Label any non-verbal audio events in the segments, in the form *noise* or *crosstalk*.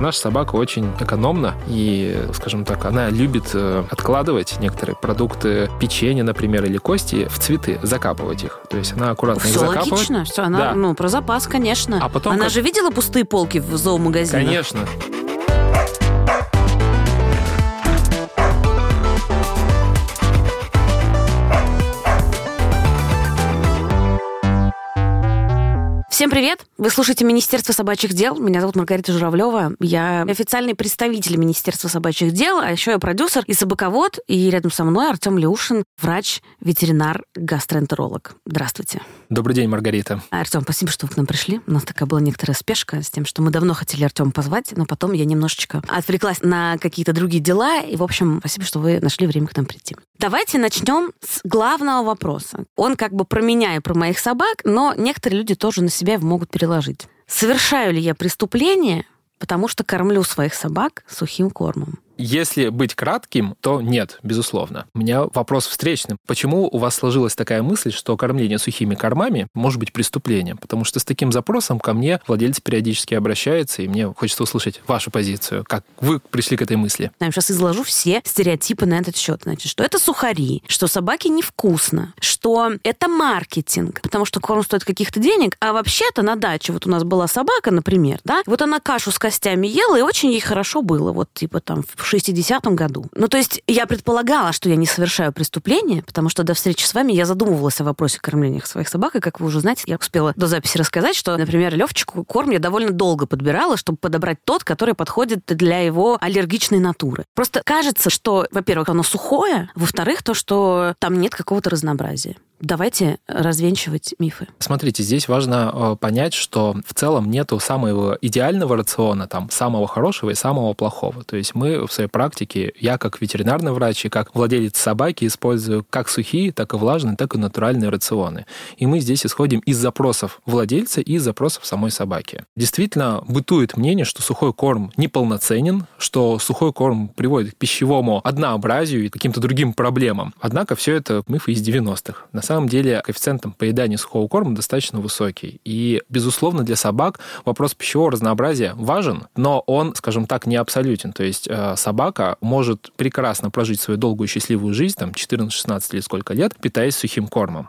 Наша собака очень экономна и, скажем так, она любит э, откладывать некоторые продукты, печенье, например, или кости в цветы, закапывать их. То есть она аккуратно все их закапывает. логично, все, она, Да. ну, про запас, конечно. А потом она как- же видела пустые полки в зоомагазинах? Конечно. Всем привет! Вы слушаете Министерство собачьих дел. Меня зовут Маргарита Журавлева. Я официальный представитель Министерства собачьих дел, а еще я продюсер и собаковод. И рядом со мной Артем Леушин, врач, ветеринар, гастроэнтеролог. Здравствуйте. Добрый день, Маргарита. Артем, спасибо, что вы к нам пришли. У нас такая была некоторая спешка с тем, что мы давно хотели Артема позвать, но потом я немножечко отвлеклась на какие-то другие дела. И, в общем, спасибо, что вы нашли время к нам прийти. Давайте начнем с главного вопроса. Он как бы про меня и про моих собак, но некоторые люди тоже на себя его могут переложить. Совершаю ли я преступление, потому что кормлю своих собак сухим кормом? Если быть кратким, то нет, безусловно. У меня вопрос встречный. Почему у вас сложилась такая мысль, что кормление сухими кормами может быть преступлением? Потому что с таким запросом ко мне владелец периодически обращается, и мне хочется услышать вашу позицию. Как вы пришли к этой мысли? Я сейчас изложу все стереотипы на этот счет. Значит, что это сухари, что собаке невкусно, что это маркетинг, потому что корм стоит каких-то денег, а вообще-то на даче вот у нас была собака, например, да, вот она кашу с костями ела, и очень ей хорошо было, вот типа там в 60-м году. Ну, то есть я предполагала, что я не совершаю преступление, потому что до встречи с вами я задумывалась о вопросе кормления своих собак, и, как вы уже знаете, я успела до записи рассказать, что, например, Левчику корм я довольно долго подбирала, чтобы подобрать тот, который подходит для его аллергичной натуры. Просто кажется, что, во-первых, оно сухое, во-вторых, то, что там нет какого-то разнообразия. Давайте развенчивать мифы. Смотрите, здесь важно э, понять, что в целом нету самого идеального рациона, там, самого хорошего и самого плохого. То есть мы в своей практике, я как ветеринарный врач и как владелец собаки использую как сухие, так и влажные, так и натуральные рационы. И мы здесь исходим из запросов владельца и из запросов самой собаки. Действительно, бытует мнение, что сухой корм неполноценен, что сухой корм приводит к пищевому однообразию и каким-то другим проблемам. Однако все это мифы из 90-х. На самом деле коэффициент там, поедания сухого корма достаточно высокий. И, безусловно, для собак вопрос пищевого разнообразия важен, но он, скажем так, не абсолютен. То есть э, собака может прекрасно прожить свою долгую счастливую жизнь, там 14-16 или сколько лет, питаясь сухим кормом.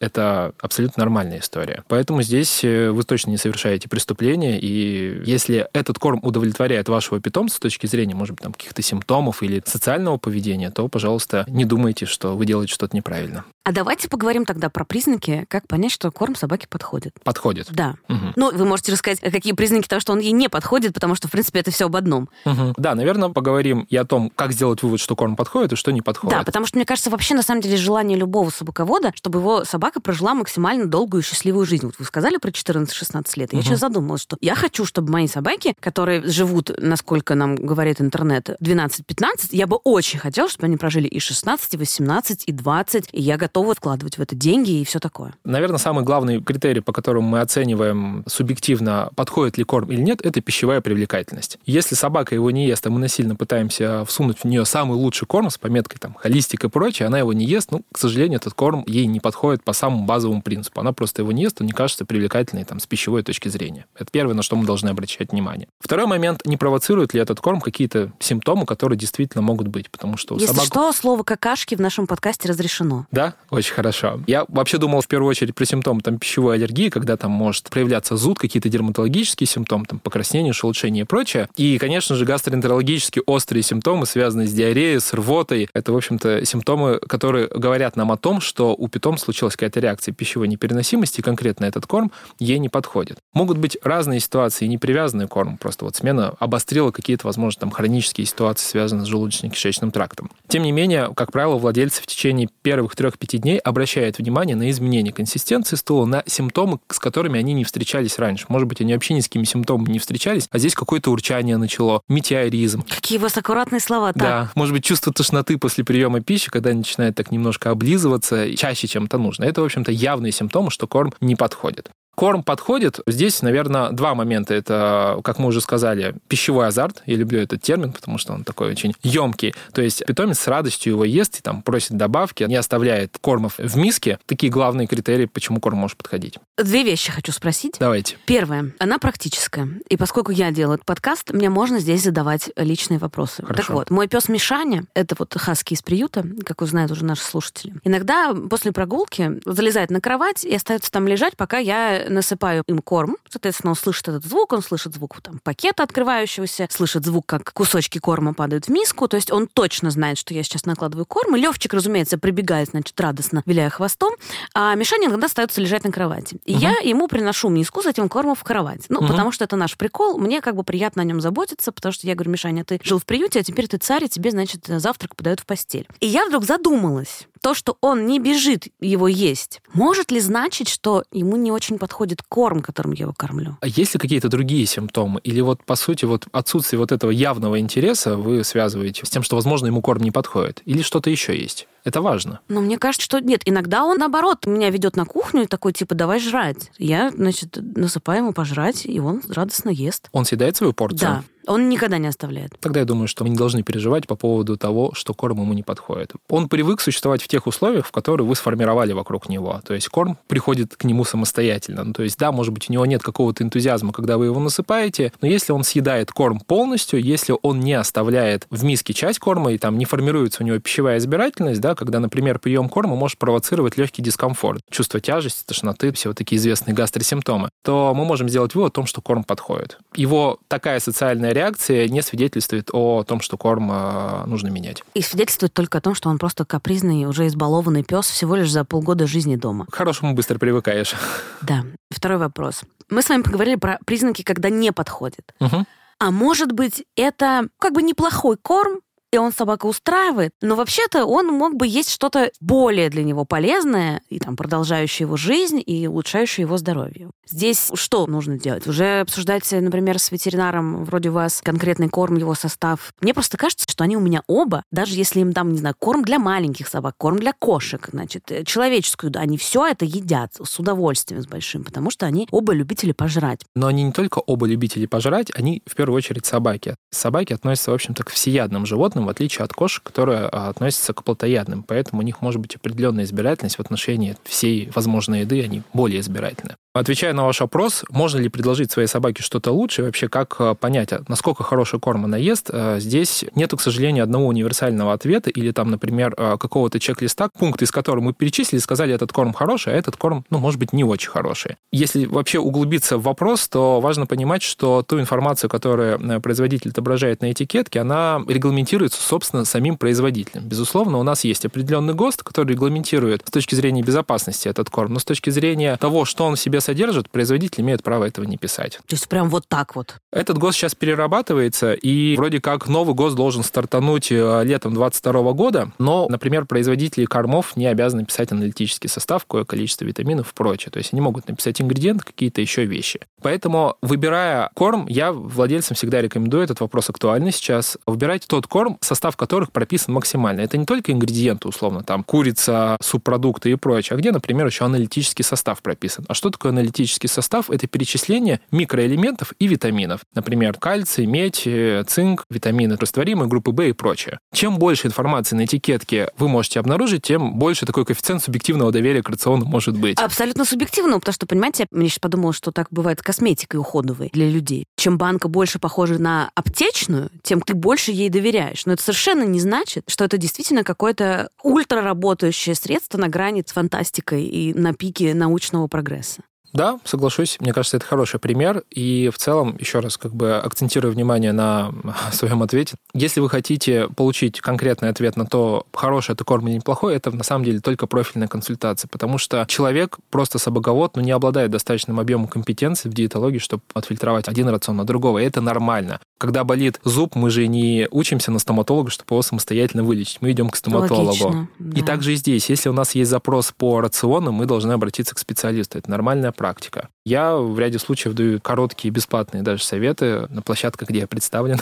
Это абсолютно нормальная история. Поэтому здесь э, вы точно не совершаете преступления, и если этот корм удовлетворяет вашего питомца с точки зрения, может быть, там каких-то симптомов или социального поведения, то, пожалуйста, не думайте, что вы делаете что-то неправильно. А давайте поговорим тогда про признаки, как понять, что корм собаке подходит. Подходит. Да. Мгм. Ну, вы можете рассказать, какие признаки того, что он ей не подходит, потому что, в принципе, это все об одном. Мгм. Да, наверное, поговорим и о том, как сделать вывод, что корм подходит и что не подходит. Да, потому что, мне кажется, вообще, на самом деле, желание любого собаковода, чтобы его собака прожила максимально долгую и счастливую жизнь. Вот вы сказали про 14-16 лет. Я сейчас задумалась, что я хочу, чтобы мои собаки, которые живут, насколько нам говорит интернет, 12-15, я бы очень хотела, чтобы они прожили и 16, и 18, и 20, и я готова вкладывать в это деньги и все такое. Наверное, самый главный критерий, по которому мы оцениваем субъективно, подходит ли корм или нет, это пищевая привлекательность. Если собака его не ест, а мы насильно пытаемся всунуть в нее самый лучший корм с пометкой там холистик и прочее, она его не ест, ну, к сожалению, этот корм ей не подходит по самому базовому принципу. Она просто его не ест, он не кажется привлекательной там, с пищевой точки зрения. Это первое, на что мы должны обращать внимание. Второй момент, не провоцирует ли этот корм какие-то симптомы, которые действительно могут быть, потому что Если собак... что, слово какашки в нашем подкасте разрешено. Да, очень хорошо. Я вообще думал в первую очередь про симптомы там, пищевой аллергии, когда там может проявляться зуд, какие-то дерматологические симптомы, там, покраснение, шелушение и прочее. И, конечно же, гастроэнтерологические острые симптомы, связанные с диареей, с рвотой. Это, в общем-то, симптомы, которые говорят нам о том, что у питомца случилась какая-то реакция пищевой непереносимости, и конкретно этот корм ей не подходит. Могут быть разные ситуации, не привязанный корм, просто вот смена обострила какие-то, возможно, там хронические ситуации, связанные с желудочно-кишечным трактом. Тем не менее, как правило, владельцы в течение первых 3-5 дней обращают внимание на изменение консистенции стула, на симптомы, с которыми они не встречались раньше. Может быть, они вообще ни с какими симптомами не встречались, а здесь какое-то урчание начало, метеоризм. Какие у вас аккуратные слова. Так, Да, может быть, чувство тошноты после приема пищи, когда они начинают так немножко облизываться чаще, чем это нужно. Это, в общем-то, явные симптомы, что корм не подходит. Корм подходит. Здесь, наверное, два момента. Это, как мы уже сказали, пищевой азарт. Я люблю этот термин, потому что он такой очень емкий. То есть питомец с радостью его ест и там просит добавки, не оставляет кормов в миске. Такие главные критерии, почему корм может подходить. Две вещи хочу спросить. Давайте. Первое. Она практическая. И поскольку я делаю этот подкаст, мне можно здесь задавать личные вопросы. Хорошо. Так вот, мой пес Мишаня, это вот хаски из приюта, как узнают уже наши слушатели, иногда после прогулки залезает на кровать и остается там лежать, пока я насыпаю им корм. Соответственно, он слышит этот звук, он слышит звук там, пакета открывающегося, слышит звук, как кусочки корма падают в миску. То есть он точно знает, что я сейчас накладываю корм. И Левчик, разумеется, прибегает, значит, радостно, виляя хвостом. А Мишаня иногда остается лежать на кровати. И Мгм. я ему приношу миску с этим кормом в кровать. Ну, Мгм. потому что это наш прикол. Мне как бы приятно о нем заботиться, потому что я говорю, Мишаня, ты жил в приюте, а теперь ты царь, и тебе, значит, завтрак подают в постель. И я вдруг задумалась. То, что он не бежит его есть, может ли значить, что ему не очень подходит корм, которым я его кормлю? А есть ли какие-то другие симптомы? Или вот, по сути, вот отсутствие вот этого явного интереса вы связываете с тем, что, возможно, ему корм не подходит? Или что-то еще есть? Это важно. Но мне кажется, что нет. Иногда он, наоборот, меня ведет на кухню и такой, типа, давай жрать. Я, значит, насыпаю ему пожрать, и он радостно ест. Он съедает свою порцию? Да, он никогда не оставляет. Тогда я думаю, что мы не должны переживать по поводу того, что корм ему не подходит. Он привык существовать в тех условиях, в которые вы сформировали вокруг него. То есть корм приходит к нему самостоятельно. Ну, то есть, да, может быть, у него нет какого-то энтузиазма, когда вы его насыпаете, но если он съедает корм полностью, если он не оставляет в миске часть корма и там не формируется у него пищевая избирательность, да, когда, например, прием корма может провоцировать легкий дискомфорт, чувство тяжести, тошноты, все вот такие известные гастросимптомы, то мы можем сделать вывод о том, что корм подходит. Его такая социальная реакция не свидетельствует о том, что корм э, нужно менять. И свидетельствует только о том, что он просто капризный, уже избалованный пес всего лишь за полгода жизни дома. К хорошему быстро привыкаешь. Да. Второй вопрос. Мы с вами поговорили про признаки, когда не подходит. Мгм. А может быть, это как бы неплохой корм, и он собака устраивает, но вообще-то он мог бы есть что-то более для него полезное и там продолжающее его жизнь и улучшающее его здоровье. Здесь что нужно делать? Уже обсуждать, например, с ветеринаром вроде вас конкретный корм, его состав. Мне просто кажется, что они у меня оба, даже если им там, не знаю, корм для маленьких собак, корм для кошек, значит, э, человеческую, они все это едят с удовольствием, с большим, потому что они оба любители пожрать. Но они не только оба любители пожрать, они в первую очередь собаки. Собаки относятся, в общем-то, к всеядным животным, в отличие от кошек, которые а, относятся к плотоядным. Поэтому у них может быть определенная избирательность в отношении всей возможной еды, они более избирательны. Отвечая на ваш вопрос, можно ли предложить своей собаке что-то лучше, вообще как а, понять, а насколько хороший корм она ест, а, здесь нету, к сожалению, одного универсального ответа или там, например, а, какого-то чек-листа, пункт, из которого мы перечислили, сказали, этот корм хороший, а этот корм, ну, может быть, не очень хороший. Если вообще углубиться в вопрос, то важно понимать, что ту информацию, которую э, производитель отображает на этикетке, она регламентируется, собственно, самим производителем. Безусловно, у нас есть определенный ГОСТ, который регламентирует с точки зрения безопасности этот корм, но с точки зрения того, что он в себе содержит, производитель имеет право этого не писать. То есть прям вот так вот. Этот ГОСТ сейчас перерабатывается, и вроде как новый ГОСТ должен стартануть э, летом 2022 года, но, например, производители кормов не обязаны писать аналитический состав, какое количество витаминов и прочее. То есть они могут написать ингредиенты, какие-то еще вещи. Поэтому, выбирая корм, я владельцам всегда рекомендую, этот вопрос актуальный сейчас, выбирайте тот корм, состав которых прописан максимально. Это не только ингредиенты, условно, там, курица, субпродукты и прочее, а где, например, еще аналитический состав прописан. А что такое аналитический состав? Это перечисление микроэлементов и витаминов. Например, кальций, медь, э, цинк, витамины растворимые, группы В и прочее. Чем больше информации на этикетке вы можете обнаружить, тем больше такой коэффициент субъективного доверия к рациону может быть. Абсолютно субъективно, потому что, понимаете, я сейчас подумала, что так бывает с косметикой уходовой для людей. Чем банка больше похожа на аптечную, тем ты больше ей доверяешь. Но это совершенно не значит, что это действительно какое-то ультраработающее средство на грани с фантастикой и на пике научного прогресса. Да, соглашусь. Мне кажется, это хороший пример. И в целом, еще раз, как бы акцентирую внимание на *laughs* своем ответе. Если вы хотите получить конкретный ответ на то, хороший это корм или неплохой, это на самом деле только профильная консультация. Потому что человек, просто собаковод, ну, не обладает достаточным объемом компетенции в диетологии, чтобы отфильтровать один рацион от другого. И это нормально. Когда болит зуб, мы же не учимся на стоматолога, чтобы его самостоятельно вылечить. Мы идем к стоматологу. Логично, И да. также и здесь. Если у нас есть запрос по рациону, мы должны обратиться к специалисту. Это нормальная практика. Я в ряде случаев даю короткие, бесплатные даже советы на площадках, где я представлен.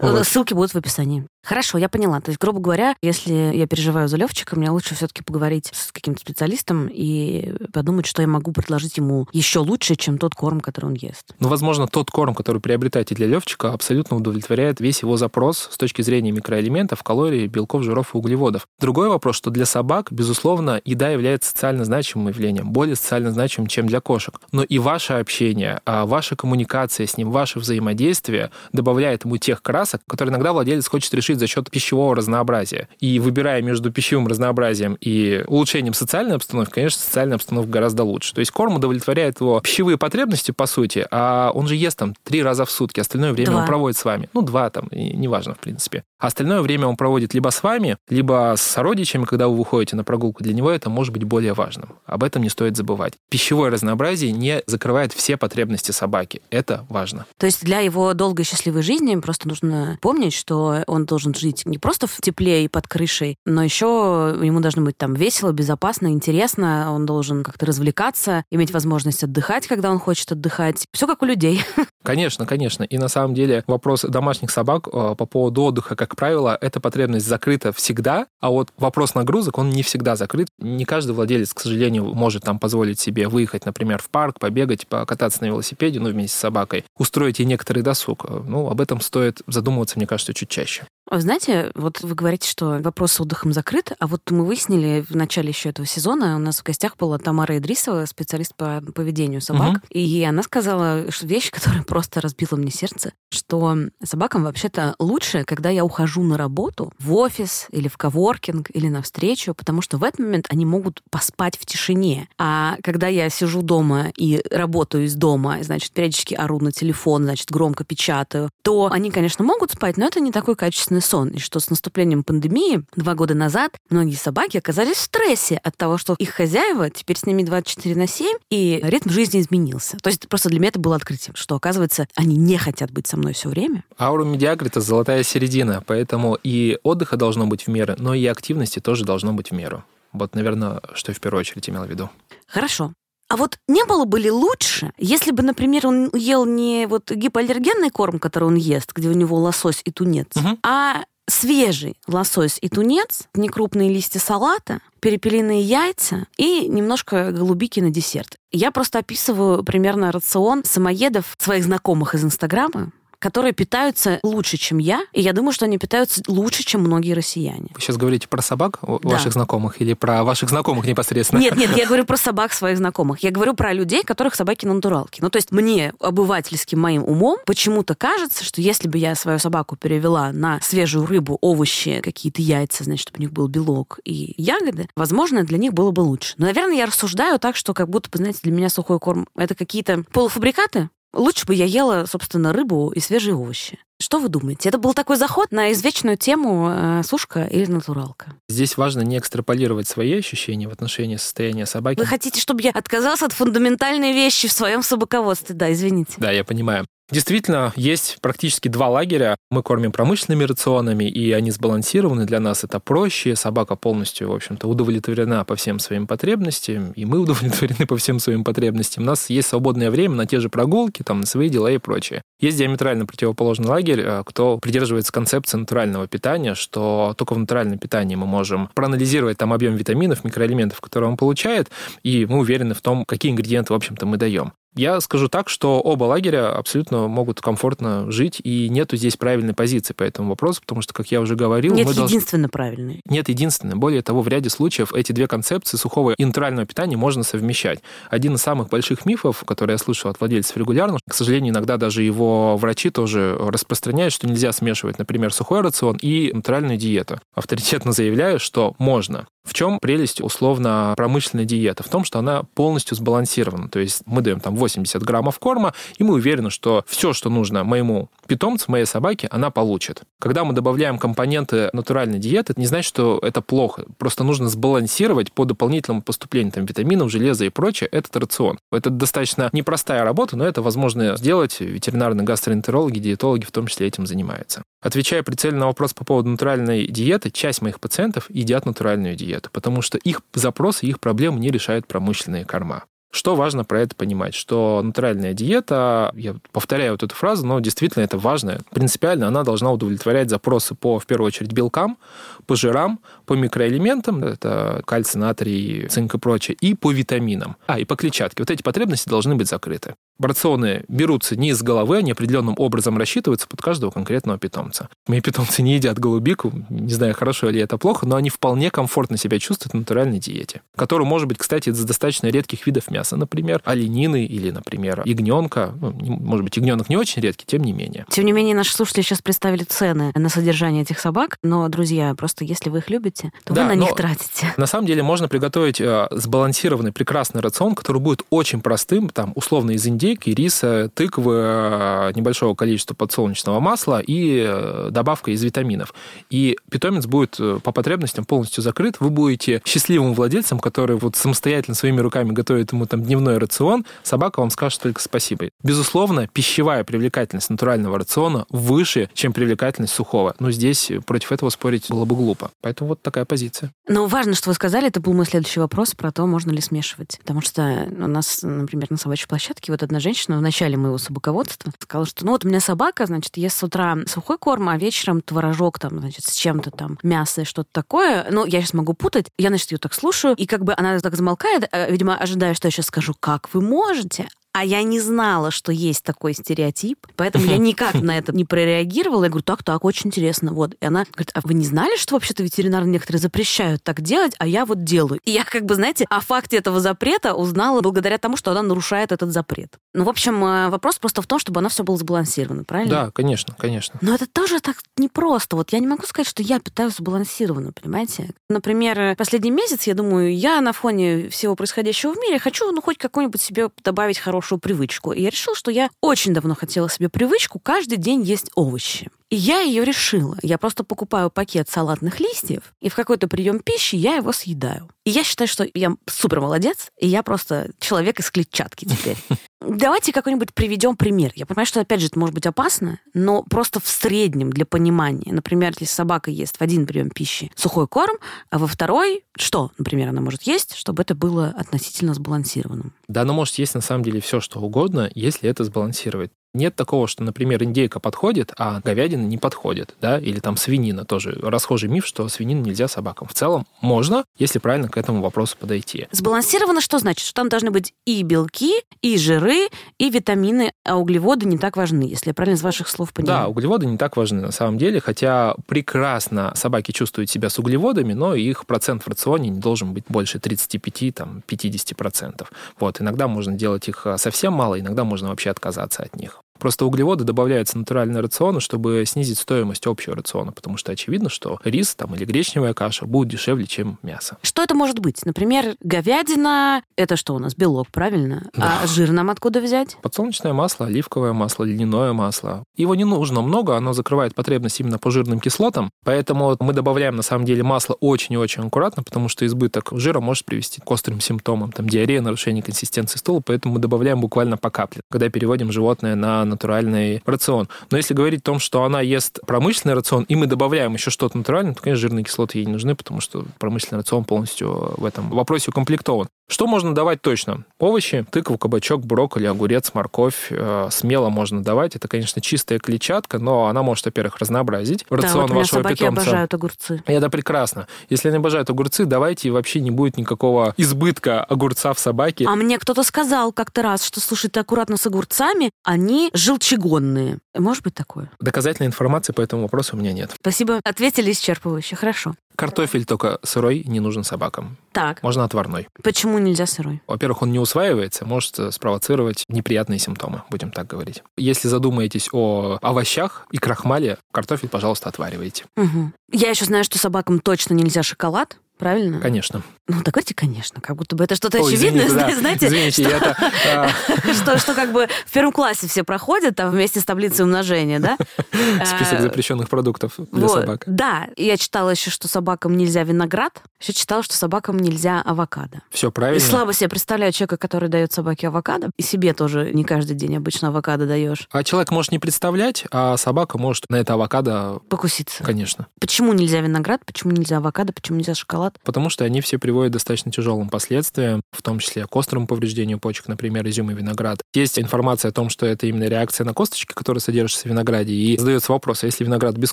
*laughs* Ссылки будут в описании. Хорошо, я поняла. То есть, грубо говоря, если я переживаю за Левчика, мне лучше все-таки поговорить с каким-то специалистом и подумать, что я могу предложить ему еще лучше, чем тот корм, который он ест. Ну, возможно, тот корм, который приобретаете для Левчика, абсолютно удовлетворяет весь его запрос с точки зрения микроэлементов, калорий, белков, жиров и углеводов. Другой вопрос, что для собак, безусловно, еда является социально значимым явлением, более социально значимым, чем для кошек. Но и ваше общение, а ваша коммуникация с ним, ваше взаимодействие добавляет ему тех красок, которые иногда владелец хочет решить за счет пищевого разнообразия. И выбирая между пищевым разнообразием и улучшением социальной обстановки, конечно, социальная обстановка гораздо лучше. То есть корм удовлетворяет его пищевые потребности, по сути, а он же ест там три раза в сутки, остальное время два. он проводит с вами. Ну, два там, неважно, в принципе. А остальное время он проводит либо с вами, либо с сородичами, когда вы выходите на прогулку. Для него это может быть более важным. Об этом не стоит забывать. Пищевое разнообразие не закрывает все потребности собаки. Это важно. То есть для его долгой счастливой жизни просто нужно помнить, что он должен жить не просто в тепле и под крышей, но еще ему должно быть там весело, безопасно, интересно. Он должен как-то развлекаться, иметь возможность отдыхать, когда он хочет отдыхать. Все как у людей. *laughs* Конечно, конечно. И на самом деле вопрос домашних собак э, по поводу отдыха, как правило, эта потребность закрыта всегда, а вот вопрос нагрузок, он не всегда закрыт. Не каждый владелец, к сожалению, может там позволить себе выехать, например, в парк, побегать, покататься на велосипеде, ну, вместе с собакой, устроить ей некоторый досуг. Ну, об этом стоит задумываться, мне кажется, чуть чаще. Вы знаете, вот вы говорите, что вопрос с отдыхом закрыт, а вот мы выяснили в начале еще этого сезона, у нас в гостях была Тамара Идрисова, специалист по поведению собак, угу. и она сказала вещь, *laughs* которая просто разбила мне сердце, что собакам вообще-то лучше, когда я ухожу на работу в офис или в коворкинг или на встречу, потому что в этот момент они могут поспать в тишине. А когда я сижу дома и работаю из дома, значит, периодически ору на телефон, значит, громко печатаю, то они, конечно, могут спать, но это не такой качественный бессонный сон, и что с наступлением пандемии два года назад многие собаки оказались в стрессе от того, что их хозяева теперь с ними 24 на 7, и ритм жизни изменился. То есть просто для меня это было открытием, что, оказывается, они не хотят быть со мной все время. Аура медиагр — это золотая середина, поэтому и отдыха должно быть в меру, но и активности тоже должно быть в меру. Вот, наверное, что я в первую очередь имел в виду. Хорошо. А вот не было бы ли лучше, если бы, например, он ел не вот гипоаллергенный корм, который он ест, где у него лосось и тунец, угу. а свежий лосось и тунец, некрупные листья салата, перепелиные яйца и немножко голубики на десерт. Я просто описываю примерно рацион самоедов своих знакомых из Инстаграма, которые питаются лучше, чем я, и я думаю, что они питаются лучше, чем многие россияне. Вы сейчас говорите про собак да. ваших знакомых или про ваших знакомых непосредственно? Нет, нет, я *laughs* говорю про собак своих знакомых. Я говорю про людей, которых собаки на натуралке. Ну, то есть мне, обывательским моим умом, почему-то кажется, что если бы я свою собаку перевела на свежую рыбу, овощи, какие-то яйца, значит, чтобы у них был белок и ягоды, возможно, для них было бы лучше. Но, наверное, я рассуждаю так, что как будто, знаете, для меня сухой корм — это какие-то полуфабрикаты, Лучше бы я ела, собственно, рыбу и свежие овощи. Что вы думаете? Это был такой заход на извечную тему э, сушка или натуралка? Здесь важно не экстраполировать свои ощущения в отношении состояния собаки. Вы хотите, чтобы я отказалась от фундаментальной вещи в своем собаководстве? Да, извините. Да, я понимаю. Действительно, есть практически два лагеря. Мы кормим промышленными рационами, и они сбалансированы. Для нас это проще. Собака полностью, в общем-то, удовлетворена по всем своим потребностям, и мы *laughs* удовлетворены по всем своим потребностям. У нас есть свободное время на те же прогулки, там, на свои дела и прочее. Есть диаметрально противоположный лагерь, э, кто придерживается концепции натурального питания, что только в натуральном питании мы можем проанализировать там объем витаминов, микроэлементов, которые он получает, и мы уверены в том, какие ингредиенты, в общем-то, мы даем. Я скажу так, что оба лагеря абсолютно могут комфортно жить, и нету здесь правильной позиции по этому вопросу, потому что, как я уже говорил... Нет единственно должны... правильной. Нет единственной. Более того, в ряде случаев эти две концепции сухого и натурального питания можно совмещать. Один из самых больших мифов, который я слышал от владельцев регулярно, к сожалению, иногда даже его врачи тоже распространяют, что нельзя смешивать, например, сухой рацион и натуральную диету. Авторитетно заявляю, что можно. В чем прелесть условно промышленной диеты? В том, что она полностью сбалансирована. То есть мы даем там 80 граммов корма, и мы уверены, что все, что нужно моему питомцу, моей собаке, она получит. Когда мы добавляем компоненты натуральной диеты, это не значит, что это плохо. Просто нужно сбалансировать по дополнительному поступлению там, витаминов, железа и прочее этот рацион. Это достаточно непростая работа, но это возможно сделать. Ветеринарные гастроэнтерологи, диетологи в том числе этим занимаются. Отвечая прицельно на вопрос по поводу натуральной диеты, часть моих пациентов едят натуральную диету, потому что их запросы, их проблемы не решают промышленные корма. Что важно про это понимать? Что натуральная диета, я повторяю вот эту фразу, но действительно это важно. Принципиально она должна удовлетворять запросы по, в первую очередь, белкам, по жирам, по микроэлементам, это кальций, натрий, цинк и прочее, и по витаминам. А, и по клетчатке. Вот эти потребности должны быть закрыты. Рационы берутся не из головы, они определенным образом рассчитываются под каждого конкретного питомца. Мои питомцы не едят голубику, не знаю, хорошо ли это плохо, но они вполне комфортно себя чувствуют в натуральной диете, которую может быть, кстати, из достаточно редких видов мяса, например, оленины или, например, ягненка. Ну, может быть, ягненок не очень редкий, тем не менее. Тем не менее, наши слушатели сейчас представили цены на содержание этих собак, но, друзья, просто если вы их любите, то да, вы на них тратите. *laughs* На самом деле можно приготовить э, сбалансированный, прекрасный рацион, который будет очень простым, там, условно, из Индии индейки, риса, тыквы, э, небольшого количества подсолнечного масла и э, добавка из витаминов. И питомец будет э, по потребностям полностью закрыт. Вы будете счастливым владельцем, который вот самостоятельно своими руками готовит ему там дневной рацион. Собака вам скажет только спасибо. Безусловно, пищевая привлекательность натурального рациона выше, чем привлекательность сухого. Но здесь против этого спорить было бы глупо. Поэтому вот такая позиция. Но важно, что вы сказали, это был мой следующий вопрос про то, можно ли смешивать. Потому что у нас, например, на собачьей площадке вот одна женщина в начале моего собаководства сказала, что ну вот у меня собака, значит, ест с утра сухой корм, а вечером творожок там, значит, с чем-то там, мясо и что-то такое. Ну, я сейчас могу путать. Я, значит, ее так слушаю, и как бы она так замолкает, э, видимо, ожидая, что я сейчас скажу, как вы можете? А я не знала, что есть такой стереотип, поэтому я никак на это не прореагировала. Я говорю, так, так, очень интересно. Вот. И она говорит, а вы не знали, что вообще-то ветеринары некоторые запрещают так делать, а я вот делаю. И я как бы, знаете, о факте этого запрета узнала благодаря тому, что она нарушает этот запрет. Ну, в общем, э, вопрос просто в том, чтобы оно все было сбалансировано, правильно? Да, конечно, конечно. Но это тоже так непросто. Вот я не могу сказать, что я питаюсь сбалансированно, понимаете? Например, последний месяц, я думаю, я на фоне всего происходящего в мире хочу, ну, хоть какой-нибудь себе добавить хороший хорошую привычку. И я решила, что я очень давно хотела себе привычку каждый день есть овощи. И я ее решила. Я просто покупаю пакет салатных листьев, и в какой-то прием пищи я его съедаю. И я считаю, что я супер молодец, и я просто человек из клетчатки теперь. *laughs* Давайте какой-нибудь приведем пример. Я понимаю, что, опять же, это может быть опасно, но просто в среднем для понимания. Например, если собака ест в один прием пищи сухой корм, а во второй что, например, она может есть, чтобы это было относительно сбалансированным? Да, она может есть на самом деле все, что угодно, если это сбалансировать. Нет такого, что, например, индейка подходит, а говядина не подходит, да, или там свинина тоже. Расхожий миф, что свинину нельзя собакам. В целом можно, если правильно к этому вопросу подойти. Сбалансировано что значит? Что там должны быть и белки, и жиры, и витамины, а углеводы не так важны, если я правильно из ваших слов понимаю. Да, углеводы не так важны на самом деле, хотя прекрасно собаки чувствуют себя с углеводами, но их процент в рационе не должен быть больше 35-50%. Вот, иногда можно делать их а, совсем мало, иногда можно вообще отказаться от них. Просто углеводы добавляются в натуральный рацион, чтобы снизить стоимость общего рациона, потому что очевидно, что рис там, или гречневая каша будет дешевле, чем мясо. Что это может быть? Например, говядина – это что у нас? Белок, правильно? Да. А жир нам откуда взять? Подсолнечное масло, оливковое масло, льняное масло. Его не нужно много, оно закрывает потребность именно по жирным кислотам, поэтому мы добавляем на самом деле масло очень и очень аккуратно, потому что избыток жира может привести к острым симптомам, там диарея, нарушение консистенции стула, поэтому мы добавляем буквально по капле, когда переводим животное на натуральный рацион. Но если говорить о том, что она ест промышленный рацион, и мы добавляем еще что-то натуральное, то, конечно, жирные кислоты ей не нужны, потому что промышленный рацион полностью в этом вопросе укомплектован. Что можно давать точно? Овощи, тыкву, кабачок, брокколи, огурец, морковь. Э, смело можно давать. Это, конечно, чистая клетчатка, но она может, во-первых, разнообразить рацион да, вот вашего собаки питомца. обожают огурцы. И это прекрасно. Если они обожают огурцы, давайте, и вообще не будет никакого избытка огурца в собаке. А мне кто-то сказал как-то раз, что, слушай, ты аккуратно с огурцами, они желчегонные. Может быть такое? Доказательной информации по этому вопросу у меня нет. Спасибо. Ответили исчерпывающе. Хорошо. Картофель только сырой не нужен собакам. Так. Можно отварной. Почему нельзя сырой? Во-первых, он не усваивается, может спровоцировать неприятные симптомы, будем так говорить. Если задумаетесь о овощах и крахмале, картофель, пожалуйста, отваривайте. Угу. Я еще знаю, что собакам точно нельзя шоколад, правильно? Конечно. Ну, так говорите, конечно, как будто бы это что-то очевидное, извините, да. знаете, извините, что, это, а... *laughs* что, что как бы в первом классе все проходят там вместе с таблицей умножения, да? *laughs* Список запрещенных продуктов для вот, собак. Да, я читала еще, что собакам нельзя виноград, еще читала, что собакам нельзя авокадо. Все правильно. И слабо себе представляю человека, который дает собаке авокадо, и себе тоже не каждый день обычно авокадо даешь. А человек может не представлять, а собака может на это авокадо... Покуситься. Конечно. Почему нельзя виноград, почему нельзя авокадо, почему нельзя шоколад? Шоколад? Потому что они все приводят к достаточно тяжелым последствиям, в том числе к острому повреждению почек, например, изюм и виноград. Есть информация о том, что это именно реакция на косточки, которые содержатся в винограде, и задается вопрос, а если виноград без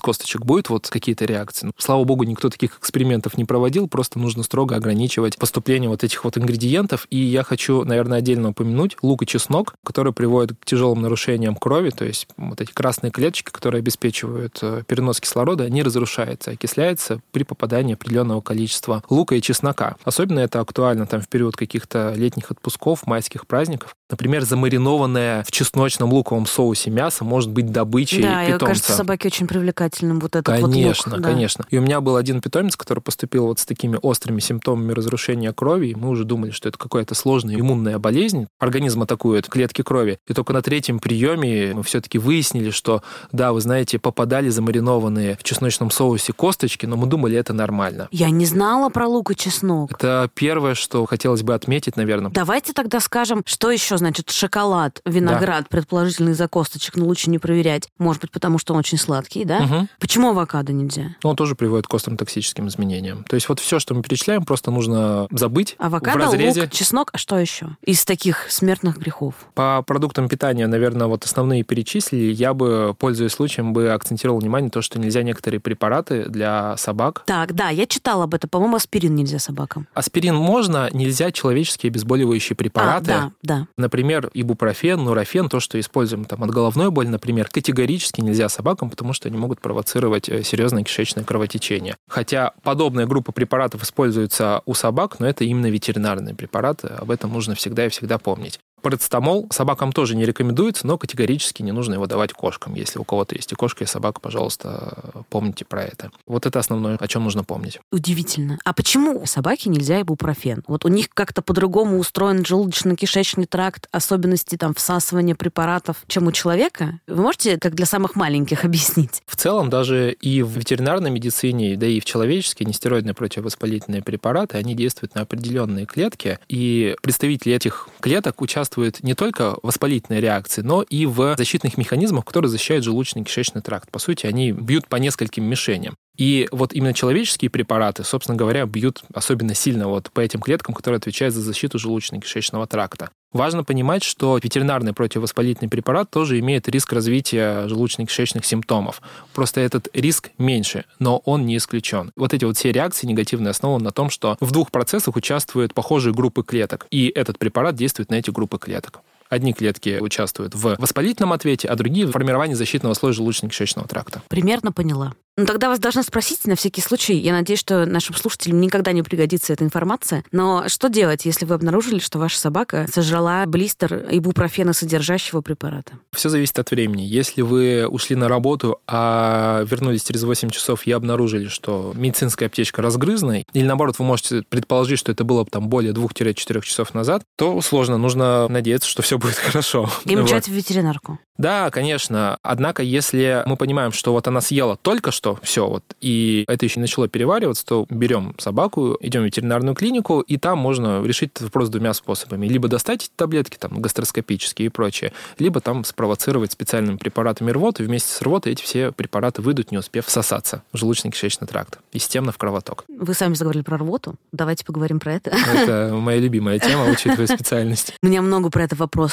косточек будет вот какие-то реакции? Ну, слава богу, никто таких экспериментов не проводил, просто нужно строго ограничивать поступление вот этих вот ингредиентов. И я хочу, наверное, отдельно упомянуть лук и чеснок, которые приводят к тяжелым нарушениям крови, то есть вот эти красные клеточки, которые обеспечивают э, перенос кислорода, они разрушаются, окисляются при попадании определенного количества лука и чеснока. Особенно это актуально там в период каких-то летних отпусков, майских праздников. Например, замаринованное в чесночном луковом соусе мясо может быть добычей да, питомца. Да, кажется собаке очень привлекательным вот этот конечно, вот лук. Да. Конечно, И у меня был один питомец, который поступил вот с такими острыми симптомами разрушения крови, и мы уже думали, что это какая-то сложная иммунная болезнь. Организм атакует клетки крови. И только на третьем приеме мы все-таки выяснили, что, да, вы знаете, попадали замаринованные в чесночном соусе косточки, но мы думали, это нормально. Я не знала про лук и чеснок. Это первое, что хотелось бы отметить, наверное. Давайте тогда скажем, что еще значит шоколад, виноград, да. предположительно из-за косточек, но лучше не проверять. Может быть, потому что он очень сладкий, да? Угу. Почему авокадо нельзя? Он тоже приводит к острым токсическим изменениям. То есть вот все, что мы перечисляем, просто нужно забыть Авокадо, в разрезе. лук, чеснок, а что еще? Из таких смертных грехов. По продуктам питания, наверное, вот основные перечислили. Я бы, пользуясь случаем, бы акцентировал внимание на то, что нельзя некоторые препараты для собак. Так, да, я читала об этом. По-моему, аспирин нельзя собакам. Аспирин можно, нельзя человеческие обезболивающие препараты. А, да, да. Например, ибупрофен, нурофен, то, что используем там от головной боли, например, категорически нельзя собакам, потому что они могут провоцировать э, серьезное кишечное кровотечение. Хотя подобная группа препаратов используется у собак, но это именно ветеринарные препараты. Об этом нужно всегда и всегда помнить. Парацетамол собакам тоже не рекомендуется, но категорически не нужно его давать кошкам. Если у кого-то есть и кошка, и собака, пожалуйста, помните про это. Вот это основное, о чем нужно помнить. Удивительно. А почему собаке нельзя ибупрофен? Вот у них как-то по-другому устроен желудочно-кишечный тракт, особенности там всасывания препаратов, чем у человека? Вы можете, как для самых маленьких, *laughs* объяснить? В целом, даже и в ветеринарной медицине, да и в человеческой нестероидные противовоспалительные препараты, они действуют на определенные клетки, и представители этих клеток участвуют участвует не только в воспалительной реакции, но и в защитных механизмах, которые защищают желудочно-кишечный тракт. По сути, они бьют по нескольким мишеням. И вот именно человеческие препараты, собственно говоря, бьют особенно сильно вот по этим клеткам, которые отвечают за защиту желудочно-кишечного тракта. Важно понимать, что ветеринарный противовоспалительный препарат тоже имеет риск развития желудочно-кишечных симптомов. Просто этот риск меньше, но он не исключен. Вот эти вот все реакции негативные основаны на том, что в двух процессах участвуют похожие группы клеток, и этот препарат действует на эти группы клеток. Одни клетки участвуют в воспалительном ответе, а другие в формировании защитного слоя желудочно-кишечного тракта. Примерно поняла. Ну, тогда вас должна спросить на всякий случай. Я надеюсь, что нашим слушателям никогда не пригодится эта информация. Но что делать, если вы обнаружили, что ваша собака сожрала блистер ибупрофена содержащего препарата? Все зависит от времени. Если вы ушли на работу, а вернулись через 8 часов и обнаружили, что медицинская аптечка разгрызана, или наоборот, вы можете предположить, что это было там более 2-4 часов назад, то сложно. Нужно надеяться, что все будет хорошо. И мчать вот. в ветеринарку. Да, конечно. Однако, если мы понимаем, что вот она съела только что все, вот, и это еще не начало перевариваться, то берем собаку, идем в ветеринарную клинику, и там можно решить этот вопрос двумя способами. Либо достать эти таблетки, там, гастроскопические и прочее, либо там спровоцировать специальными препаратами рвоты, и вместе с рвотой эти все препараты выйдут, не успев всосаться в желудочно-кишечный тракт и системно в кровоток. Вы сами заговорили про рвоту. Давайте поговорим про это. Это моя любимая тема, учитывая специальность. *laughs* У меня много про это вопросов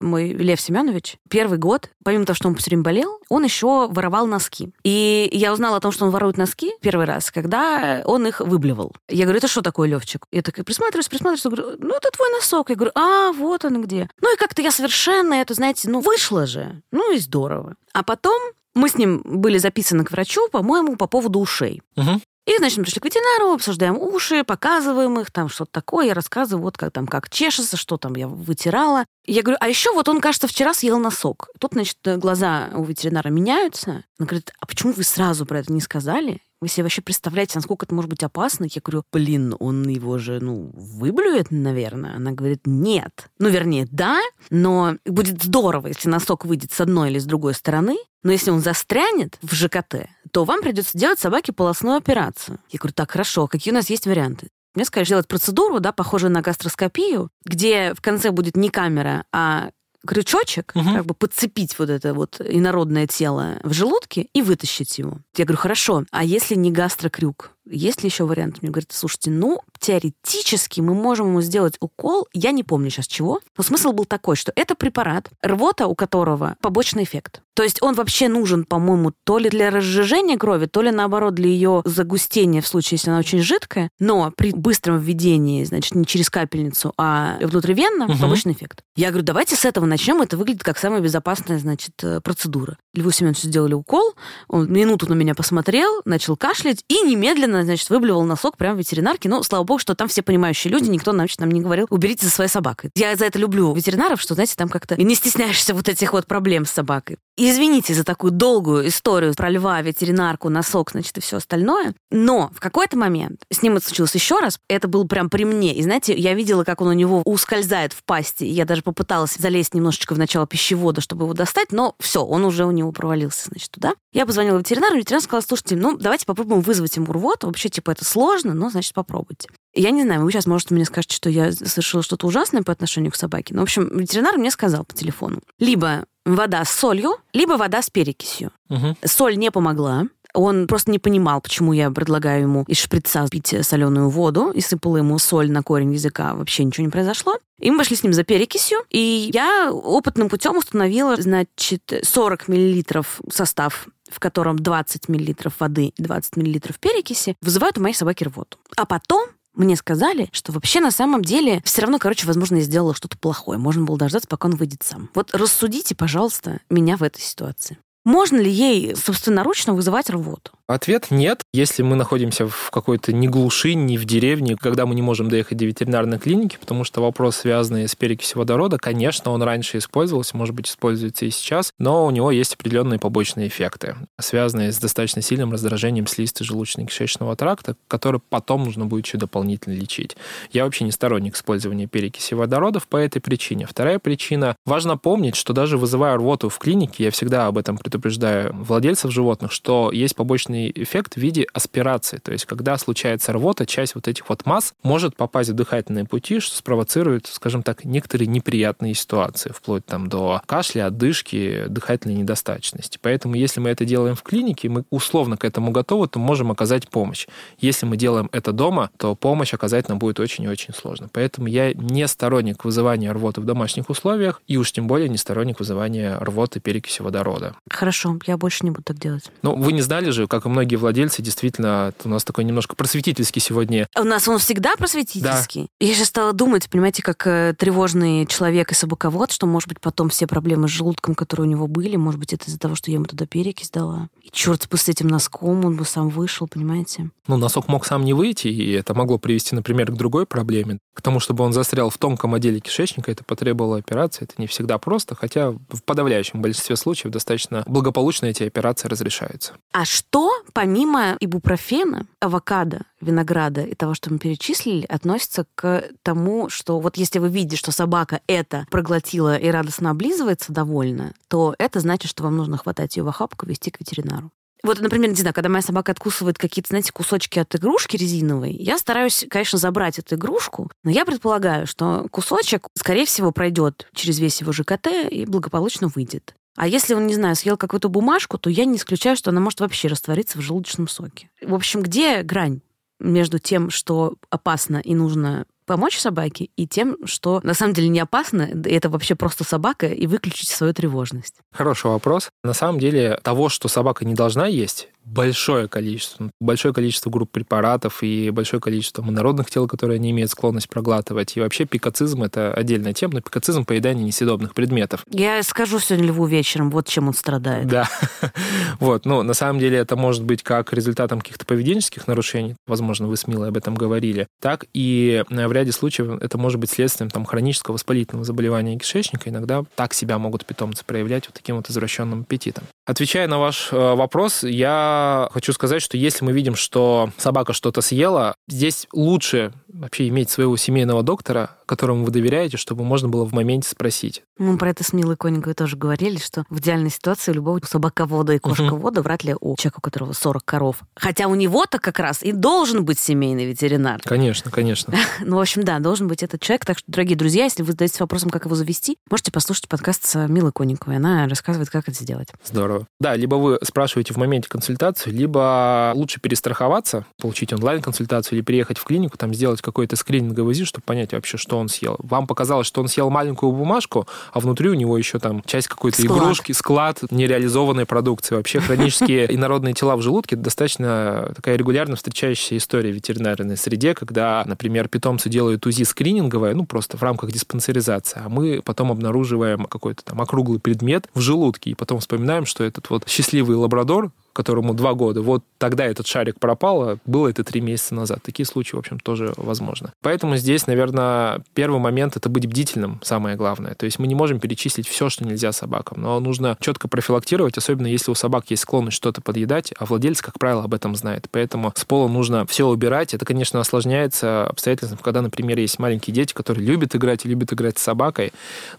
мой Лев Семенович, первый год, помимо того, что он все время болел, он еще воровал носки. И я узнала о том, что он ворует носки первый раз, когда он их выблевал. Я говорю, это что такое, Левчик? Я такая присматриваюсь, присматриваюсь, говорю, ну, это твой носок. Я говорю, а, вот он где. Ну, и как-то я совершенно это, знаете, ну, вышло же. Ну, и здорово. А потом мы с ним были записаны к врачу, по-моему, по поводу ушей. Угу. И, значит, мы пришли к ветеринару, обсуждаем уши, показываем их, там что-то такое, я рассказываю, вот как там, как чешется, что там я вытирала. Я говорю, а еще вот он, кажется, вчера съел носок. Тут, значит, глаза у ветеринара меняются. Он говорит, а почему вы сразу про это не сказали? Вы себе вообще представляете, насколько это может быть опасно? Я говорю, блин, он его же, ну, выблюет, наверное. Она говорит, нет. Ну, вернее, да, но будет здорово, если носок выйдет с одной или с другой стороны. Но если он застрянет в ЖКТ, то вам придется делать собаке полостную операцию. Я говорю, так, хорошо, какие у нас есть варианты? Мне сказали сделать процедуру, да, похожую на гастроскопию, где в конце будет не камера, а крючочек, угу. как бы подцепить вот это вот инородное тело в желудке и вытащить его. Я говорю, хорошо, а если не гастрокрюк? Есть ли еще вариант? Мне говорит, слушайте, ну, теоретически мы можем ему сделать укол, я не помню сейчас чего, но смысл был такой, что это препарат, рвота у которого побочный эффект. То есть он вообще нужен, по-моему, то ли для разжижения крови, то ли, наоборот, для ее загустения в случае, если она очень жидкая, но при быстром введении, значит, не через капельницу, а внутривенно, угу. побочный эффект. Я говорю, давайте с этого начнем, это выглядит как самая безопасная, значит, э, процедура. Льву Семеновичу сделали укол, он минуту на меня посмотрел, начал кашлять и немедленно, значит, выблевал носок прямо в ветеринарке. Ну, слава богу, что там все понимающие люди, никто, значит, нам не говорил, уберите за своей собакой. Я за это люблю ветеринаров, что, знаете, там как-то не стесняешься вот этих вот проблем с собакой извините за такую долгую историю про льва, ветеринарку, носок, значит, и все остальное. Но в какой-то момент с ним это случилось еще раз. Это было прям при мне. И знаете, я видела, как он у него ускользает в пасти. Я даже попыталась залезть немножечко в начало пищевода, чтобы его достать, но все, он уже у него провалился, значит, туда. Я позвонила ветеринару, ветеринар сказал, слушайте, ну, давайте попробуем вызвать ему рвоту. Вообще, типа, это сложно, но, значит, попробуйте. Я не знаю, вы сейчас, может, мне скажете, что я совершила что-то ужасное по отношению к собаке. Но, в общем, ветеринар мне сказал по телефону. Либо вода с солью, либо вода с перекисью. Угу. Соль не помогла. Он просто не понимал, почему я предлагаю ему из шприца пить соленую воду и сыпала ему соль на корень языка. Вообще ничего не произошло. И мы пошли с ним за перекисью, и я опытным путем установила, значит, 40 миллилитров состав в котором 20 миллилитров воды и 20 миллилитров перекиси, вызывают у моей собаки рвоту. А потом мне сказали, что вообще на самом деле все равно, короче, возможно, я сделала что-то плохое. Можно было дождаться, пока он выйдет сам. Вот рассудите, пожалуйста, меня в этой ситуации. Можно ли ей собственноручно вызывать рвоту? Ответ нет. Если мы находимся в какой-то не глуши, не в деревне, когда мы не можем доехать до ветеринарной клиники, потому что вопрос, связанный с перекисью водорода, конечно, он раньше использовался, может быть, используется и сейчас, но у него есть определенные побочные эффекты, связанные с достаточно сильным раздражением слизистой желудочно-кишечного тракта, который потом нужно будет еще дополнительно лечить. Я вообще не сторонник использования перекиси водородов по этой причине. Вторая причина. Важно помнить, что даже вызывая рвоту в клинике, я всегда об этом предупреждаю владельцев животных, что есть побочные побочный эффект в виде аспирации. То есть, когда случается рвота, часть вот этих вот масс может попасть в дыхательные пути, что спровоцирует, скажем так, некоторые неприятные ситуации, вплоть там до кашля, отдышки, дыхательной недостаточности. Поэтому, если мы это делаем в клинике, мы условно к этому готовы, то можем оказать помощь. Если мы делаем это дома, то помощь оказать нам будет очень и очень сложно. Поэтому я не сторонник вызывания рвоты в домашних условиях, и уж тем более не сторонник вызывания рвоты перекиси водорода. Хорошо, я больше не буду так делать. Ну, вы не знали же, как и многие владельцы, действительно, у нас такой немножко просветительский сегодня. У нас он всегда просветительский. Да. Я сейчас стала думать, понимаете, как э, тревожный человек и собаковод, что, может быть, потом все проблемы с желудком, которые у него были, может быть, это из-за того, что я ему туда перекись дала. И черт бы с этим носком, он бы сам вышел, понимаете? Ну, носок мог сам не выйти, и это могло привести, например, к другой проблеме. К тому, чтобы он застрял в тонком отделе кишечника, это потребовало операции. Это не всегда просто, хотя в подавляющем большинстве случаев достаточно благополучно эти операции разрешаются. А что помимо ибупрофена, авокадо, винограда и того, что мы перечислили, относится к тому, что вот если вы видите, что собака это проглотила и радостно облизывается довольно, то это значит, что вам нужно хватать ее в охапку и вести к ветеринару. Вот, например, не знаю, когда моя собака откусывает какие-то, знаете, кусочки от игрушки резиновой, я стараюсь, конечно, забрать эту игрушку, но я предполагаю, что кусочек, скорее всего, пройдет через весь его ЖКТ и благополучно выйдет. А если он, не знаю, съел какую-то бумажку, то я не исключаю, что она может вообще раствориться в желудочном соке. В общем, где грань между тем, что опасно и нужно помочь собаке, и тем, что на самом деле не опасно, это вообще просто собака, и выключить свою тревожность? Хороший вопрос. На самом деле того, что собака не должна есть, большое количество. Большое количество групп препаратов и большое количество монородных тел, которые не имеют склонность проглатывать. И вообще пикацизм – это отдельная тема, но пикацизм – поедание несъедобных предметов. Я скажу сегодня Льву вечером, вот чем он страдает. Да. *laughs* вот, ну, на самом деле это может быть как результатом каких-то поведенческих нарушений, возможно, вы с Милой об этом говорили, так и э, в ряде случаев это может быть следствием там, хронического воспалительного заболевания кишечника. Иногда так себя могут питомцы проявлять вот таким вот извращенным аппетитом. Отвечая на ваш э, вопрос, я хочу сказать, что если мы видим, что собака что-то съела, здесь лучше вообще иметь своего семейного доктора, которому вы доверяете, чтобы можно было в моменте спросить. Мы про это с Милой Кониковой тоже говорили, что в идеальной ситуации у любого собаковода и кошковода вряд ли у человека, у которого 40 коров. Хотя у него-то как раз и должен быть семейный ветеринар. Конечно, конечно. *laughs* Ну, в общем, да, должен быть этот человек. Так что, дорогие друзья, если вы задаетесь вопросом, как его завести, можете послушать подкаст с Милой Кониковой. Она рассказывает, как это сделать. Здорово. Да, либо вы спрашиваете в моменте консультацию, либо лучше перестраховаться, получить онлайн-консультацию или приехать в клинику, там сделать какой-то скрининговый ЗИ, чтобы понять вообще, что он съел. Вам показалось, что он съел маленькую бумажку, а внутри у него еще там часть какой-то Склад. игрушки, склад нереализованной продукции. Вообще хронические *laughs* инородные тела в желудке достаточно такая регулярно встречающаяся история в ветеринарной среде, когда, например, питомцы делают УЗИ скрининговое, ну, просто в рамках диспансеризации, а мы потом обнаруживаем какой-то там округлый предмет в желудке, и потом вспоминаем, что этот вот счастливый лабрадор, которому два года, вот тогда этот шарик пропал, а было это три месяца назад. Такие случаи, в общем, тоже возможны. Поэтому здесь, наверное, первый момент — это быть бдительным, самое главное. То есть мы не можем перечислить все, что нельзя собакам, но нужно четко профилактировать, особенно если у собак есть склонность что-то подъедать, а владелец, как правило, об этом знает. Поэтому с пола нужно все убирать. Это, конечно, осложняется обстоятельством, когда, например, есть маленькие дети, которые любят играть и любят играть с собакой.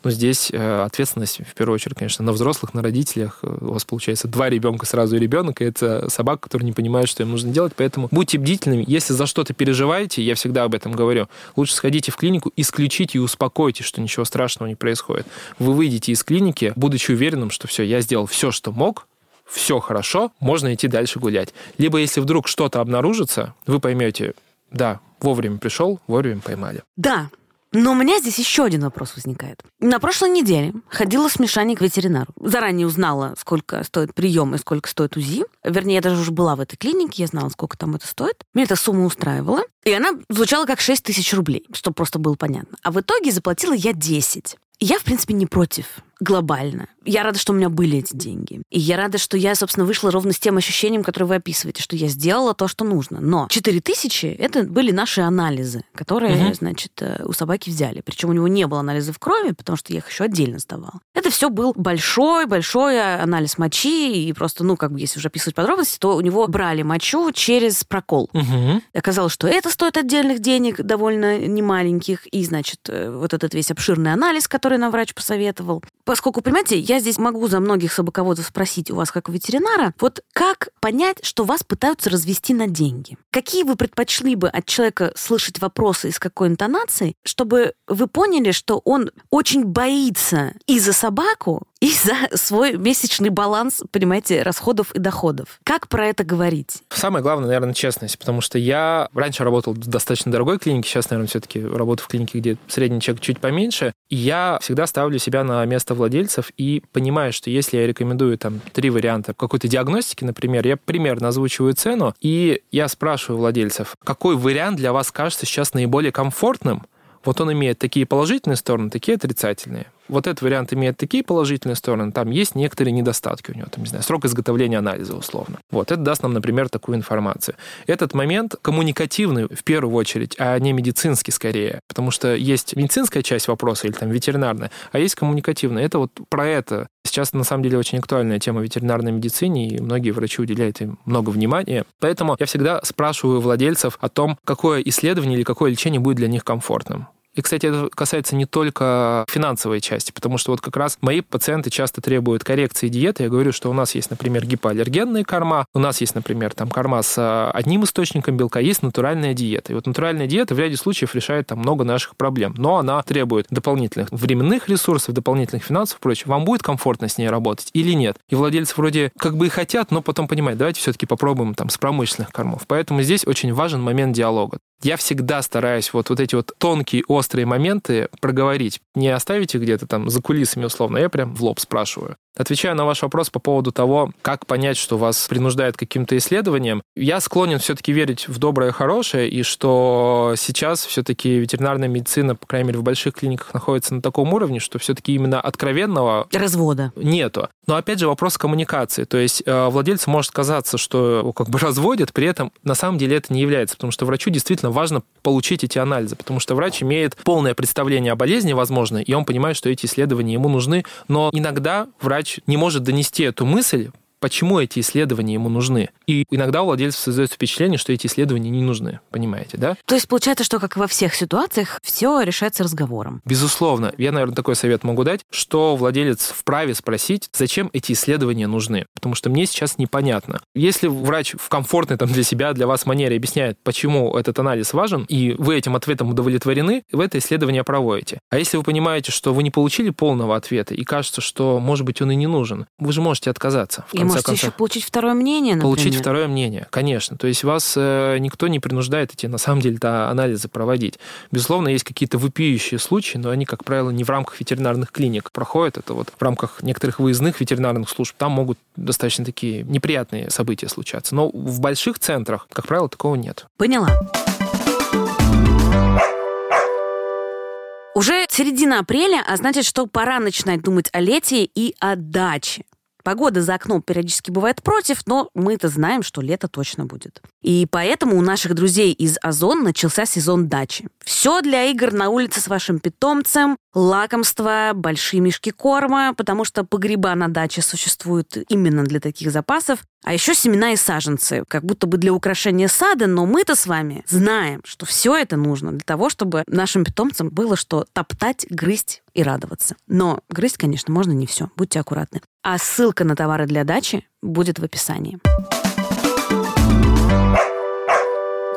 Но здесь э, ответственность, в первую очередь, конечно, на взрослых, на родителях. У вас, получается, два ребенка сразу и ребенок, ребенок, и это собака, которая не понимает, что им нужно делать. Поэтому будьте бдительными. Если за что-то переживаете, я всегда об этом говорю, лучше сходите в клинику, исключите и успокойтесь, что ничего страшного не происходит. Вы выйдете из клиники, будучи уверенным, что все, я сделал все, что мог, все хорошо, можно идти дальше гулять. Либо если вдруг что-то обнаружится, вы поймете, да, вовремя пришел, вовремя поймали. Да, но у меня здесь еще один вопрос возникает. На прошлой неделе ходила с Мишаней к ветеринару. Заранее узнала, сколько стоит прием и сколько стоит УЗИ. Вернее, я даже уже была в этой клинике, я знала, сколько там это стоит. Меня эта сумма устраивала. И она звучала как 6 тысяч рублей, чтобы просто было понятно. А в итоге заплатила я 10. И я, в принципе, не против глобально. Я рада, что у меня были эти деньги. И я рада, что я, собственно, вышла ровно с тем ощущением, которое вы описываете, что я сделала то, что нужно. Но 4 тысячи — это были наши анализы, которые, угу. значит, э, у собаки взяли. Причем у него не было анализов крови, потому что я их еще отдельно сдавала. Это все был большой-большой анализ мочи, и просто, ну, как бы, если уже описывать подробности, то у него брали мочу через прокол. Угу. Оказалось, что это стоит отдельных денег, довольно немаленьких, и, значит, э, вот этот весь обширный анализ, который нам врач посоветовал, Поскольку, понимаете, я здесь могу за многих собаководов спросить у вас, как у ветеринара, вот как понять, что вас пытаются развести на деньги? Какие вы предпочли бы от человека слышать вопросы и с какой интонацией, чтобы вы поняли, что он очень боится и за собаку, *laughs* и за свой месячный баланс, понимаете, расходов и доходов. Как про это говорить? Самое главное, наверное, честность, потому что я раньше работал в достаточно дорогой клинике, сейчас, наверное, все-таки работаю в клинике, где средний чек чуть поменьше, я всегда ставлю себя на место владельцев и понимаю, что если я рекомендую там три варианта какой-то диагностики, например, я примерно озвучиваю цену, и я спрашиваю владельцев, какой вариант для вас кажется сейчас наиболее комфортным, вот он имеет такие положительные стороны, такие отрицательные вот этот вариант имеет такие положительные стороны, там есть некоторые недостатки у него, там, не знаю, срок изготовления анализа условно. Вот, это даст нам, например, такую информацию. Этот момент коммуникативный в первую очередь, а не медицинский скорее, потому что есть медицинская часть вопроса или там ветеринарная, а есть коммуникативная. Это вот про это. Сейчас, на самом деле, очень актуальная тема ветеринарной медицине, и многие врачи уделяют им много внимания. Поэтому я всегда спрашиваю владельцев о том, какое исследование или какое лечение будет для них комфортным. И, кстати, это касается не только финансовой части, потому что вот как раз мои пациенты часто требуют коррекции диеты. Я говорю, что у нас есть, например, гипоаллергенные корма, у нас есть, например, там корма с а, одним источником белка, есть натуральная диета. И вот натуральная диета в ряде случаев решает там много наших проблем, но она требует дополнительных временных ресурсов, дополнительных финансов и прочее. Вам будет комфортно с ней работать или нет? И владельцы вроде как бы и хотят, но потом понимают, давайте все-таки попробуем там с промышленных кормов. Поэтому здесь очень важен момент диалога. Я всегда стараюсь вот, вот эти вот тонкие, острые моменты проговорить. Не оставить их где-то там за кулисами условно, я прям в лоб спрашиваю. Отвечая на ваш вопрос по поводу того, как понять, что вас принуждает к каким-то исследованиям, я склонен все-таки верить в доброе, хорошее, и что сейчас все-таки ветеринарная медицина, по крайней мере, в больших клиниках находится на таком уровне, что все-таки именно откровенного развода нету. Но опять же вопрос коммуникации. То есть э, владельцу может казаться, что его как бы *laughs* разводят, при этом на самом деле это не является, потому что врачу действительно важно получить эти анализы, потому что врач имеет полное представление о болезни, возможно, и он понимает, что эти исследования ему нужны, но иногда врач не может донести эту мысль почему эти исследования ему нужны. И иногда у владельцев создается впечатление, что эти исследования не нужны, понимаете, да? То есть получается, что, как во всех ситуациях, все решается разговором. Безусловно. Я, наверное, такой совет могу дать, что владелец вправе спросить, зачем эти исследования нужны. Потому что мне сейчас непонятно. Если врач в комфортной там, для себя, для вас манере объясняет, почему этот анализ важен, и вы этим ответом удовлетворены, вы это исследование проводите. А если вы понимаете, что вы не получили полного ответа, и кажется, что, может быть, он и не нужен, вы же можете отказаться. В и можете концов. еще получить второе мнение, например. Получить второе мнение, конечно. То есть вас э, никто не принуждает эти, на самом деле, да, анализы проводить. Безусловно, есть какие-то выпиющие случаи, но они, как правило, не в рамках ветеринарных клиник проходят. Это вот в рамках некоторых выездных ветеринарных служб. Там могут достаточно такие неприятные события случаться. Но в больших центрах, как правило, такого нет. Поняла. Уже середина апреля, а значит, что пора начинать думать о лете и о даче. Погода за окном периодически бывает против, но мы-то знаем, что лето точно будет. И поэтому у наших друзей из Озон начался сезон дачи. Все для игр на улице с вашим питомцем, лакомства, большие мешки корма, потому что погреба на даче существуют именно для таких запасов, а еще семена и саженцы, как будто бы для украшения сада, но мы-то с вами знаем, что все это нужно для того, чтобы нашим питомцам было что топтать, грызть и радоваться. Но грызть, конечно, можно не все, будьте аккуратны. А ссылка на товары для дачи будет в описании.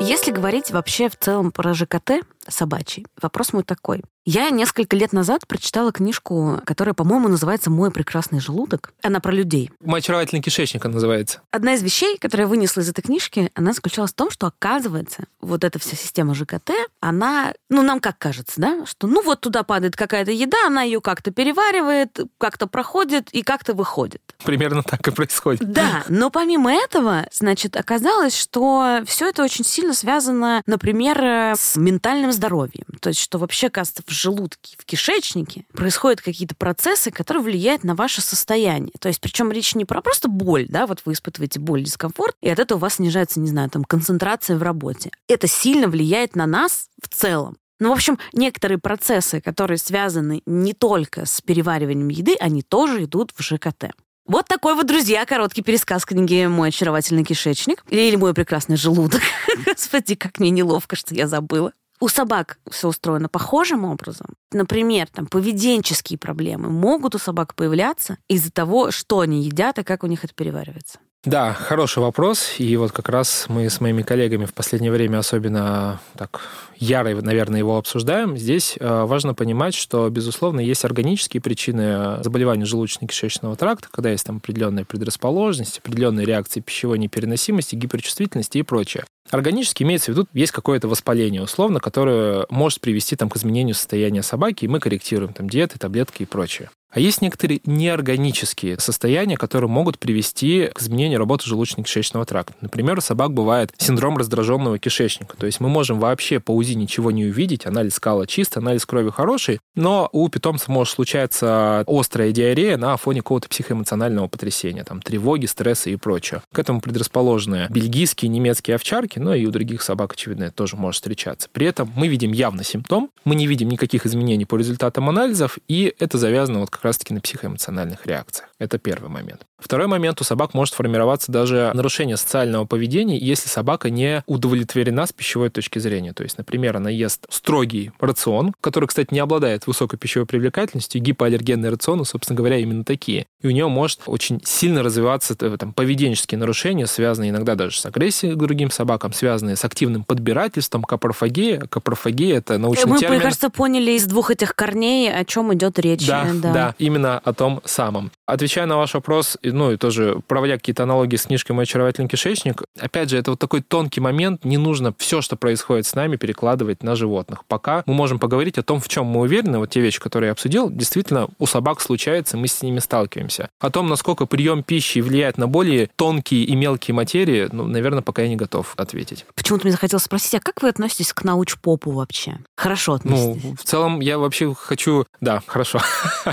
Если говорить вообще в целом про ЖКТ собачий, вопрос мой такой. Я несколько лет назад прочитала книжку, которая, по-моему, называется «Мой прекрасный желудок». Она про людей. «Мой очаровательный кишечник» она называется. Одна из вещей, которую я вынесла из этой книжки, она заключалась в том, что, оказывается, вот эта вся система ЖКТ, она, ну, нам как кажется, да, что ну вот туда падает какая-то еда, она ее как-то переваривает, как-то проходит и как-то выходит. Примерно так и происходит. Да, но помимо этого, значит, оказалось, что все это очень сильно связано, например, с ментальным здоровьем. То есть, что вообще, кажется, в желудке, в кишечнике происходят какие-то процессы, которые влияют на ваше состояние. То есть, причем речь не про просто боль, да, вот вы испытываете боль, дискомфорт, и от этого у вас снижается, не знаю, там, концентрация в работе. Это сильно влияет на нас в целом. Ну, в общем, некоторые процессы, которые связаны не только с перевариванием еды, они тоже идут в ЖКТ. Вот такой вот, друзья, короткий пересказ книги «Мой очаровательный кишечник» или «Мой прекрасный желудок». *laughs* Господи, как мне неловко, что я забыла. У собак все устроено похожим образом. Например, там поведенческие проблемы могут у собак появляться из-за того, что они едят и как у них это переваривается. Да, хороший вопрос. И вот как раз мы с моими коллегами в последнее время особенно так яро, наверное, его обсуждаем. Здесь э, важно понимать, что, безусловно, есть органические причины заболевания желудочно-кишечного тракта, когда есть там определенная предрасположенность, определенные реакции пищевой непереносимости, гиперчувствительности и прочее. Органически имеется в виду, есть какое-то воспаление, условно, которое может привести там, к изменению состояния собаки, и мы корректируем там диеты, таблетки и прочее. А есть некоторые неорганические состояния, которые могут привести к изменению работы желудочно-кишечного тракта. Например, у собак бывает синдром раздраженного кишечника. То есть мы можем вообще по УЗИ ничего не увидеть, анализ скала чист, анализ крови хороший, но у питомца может случаться острая диарея на фоне какого-то психоэмоционального потрясения, там, тревоги, стресса и прочее. К этому предрасположены бельгийские, немецкие овчарки, но и у других собак, очевидно, это тоже может встречаться. При этом мы видим явно симптом, мы не видим никаких изменений по результатам анализов, и это завязано вот как как раз-таки на психоэмоциональных реакциях. Это первый момент. Второй момент, у собак может формироваться даже нарушение социального поведения, если собака не удовлетворена с пищевой точки зрения. То есть, например, она ест строгий рацион, который, кстати, не обладает высокой пищевой привлекательностью, гипоаллергенные рационы, собственно говоря, именно такие. И у нее может очень сильно развиваться там, поведенческие нарушения, связанные иногда даже с агрессией к другим собакам, связанные с активным подбирательством, капрофагия. Капрофагия — это научный Мы, термин. мне кажется, поняли из двух этих корней, о чем идет речь. Да, да, да, именно о том самом. Отвечая на ваш вопрос, ну и тоже проводя какие-то аналогии с книжкой «Мой очаровательный кишечник», опять же, это вот такой тонкий момент, не нужно все, что происходит с нами, перекладывать на животных. Пока мы можем поговорить о том, в чем мы уверены, вот те вещи, которые я обсудил, действительно у собак случается, мы с ними сталкиваемся. О том, насколько прием пищи влияет на более тонкие и мелкие материи, ну, наверное, пока я не готов ответить. Почему-то мне захотелось спросить, а как вы относитесь к научпопу вообще? Хорошо относитесь? Ну, в целом, я вообще хочу... Да, хорошо.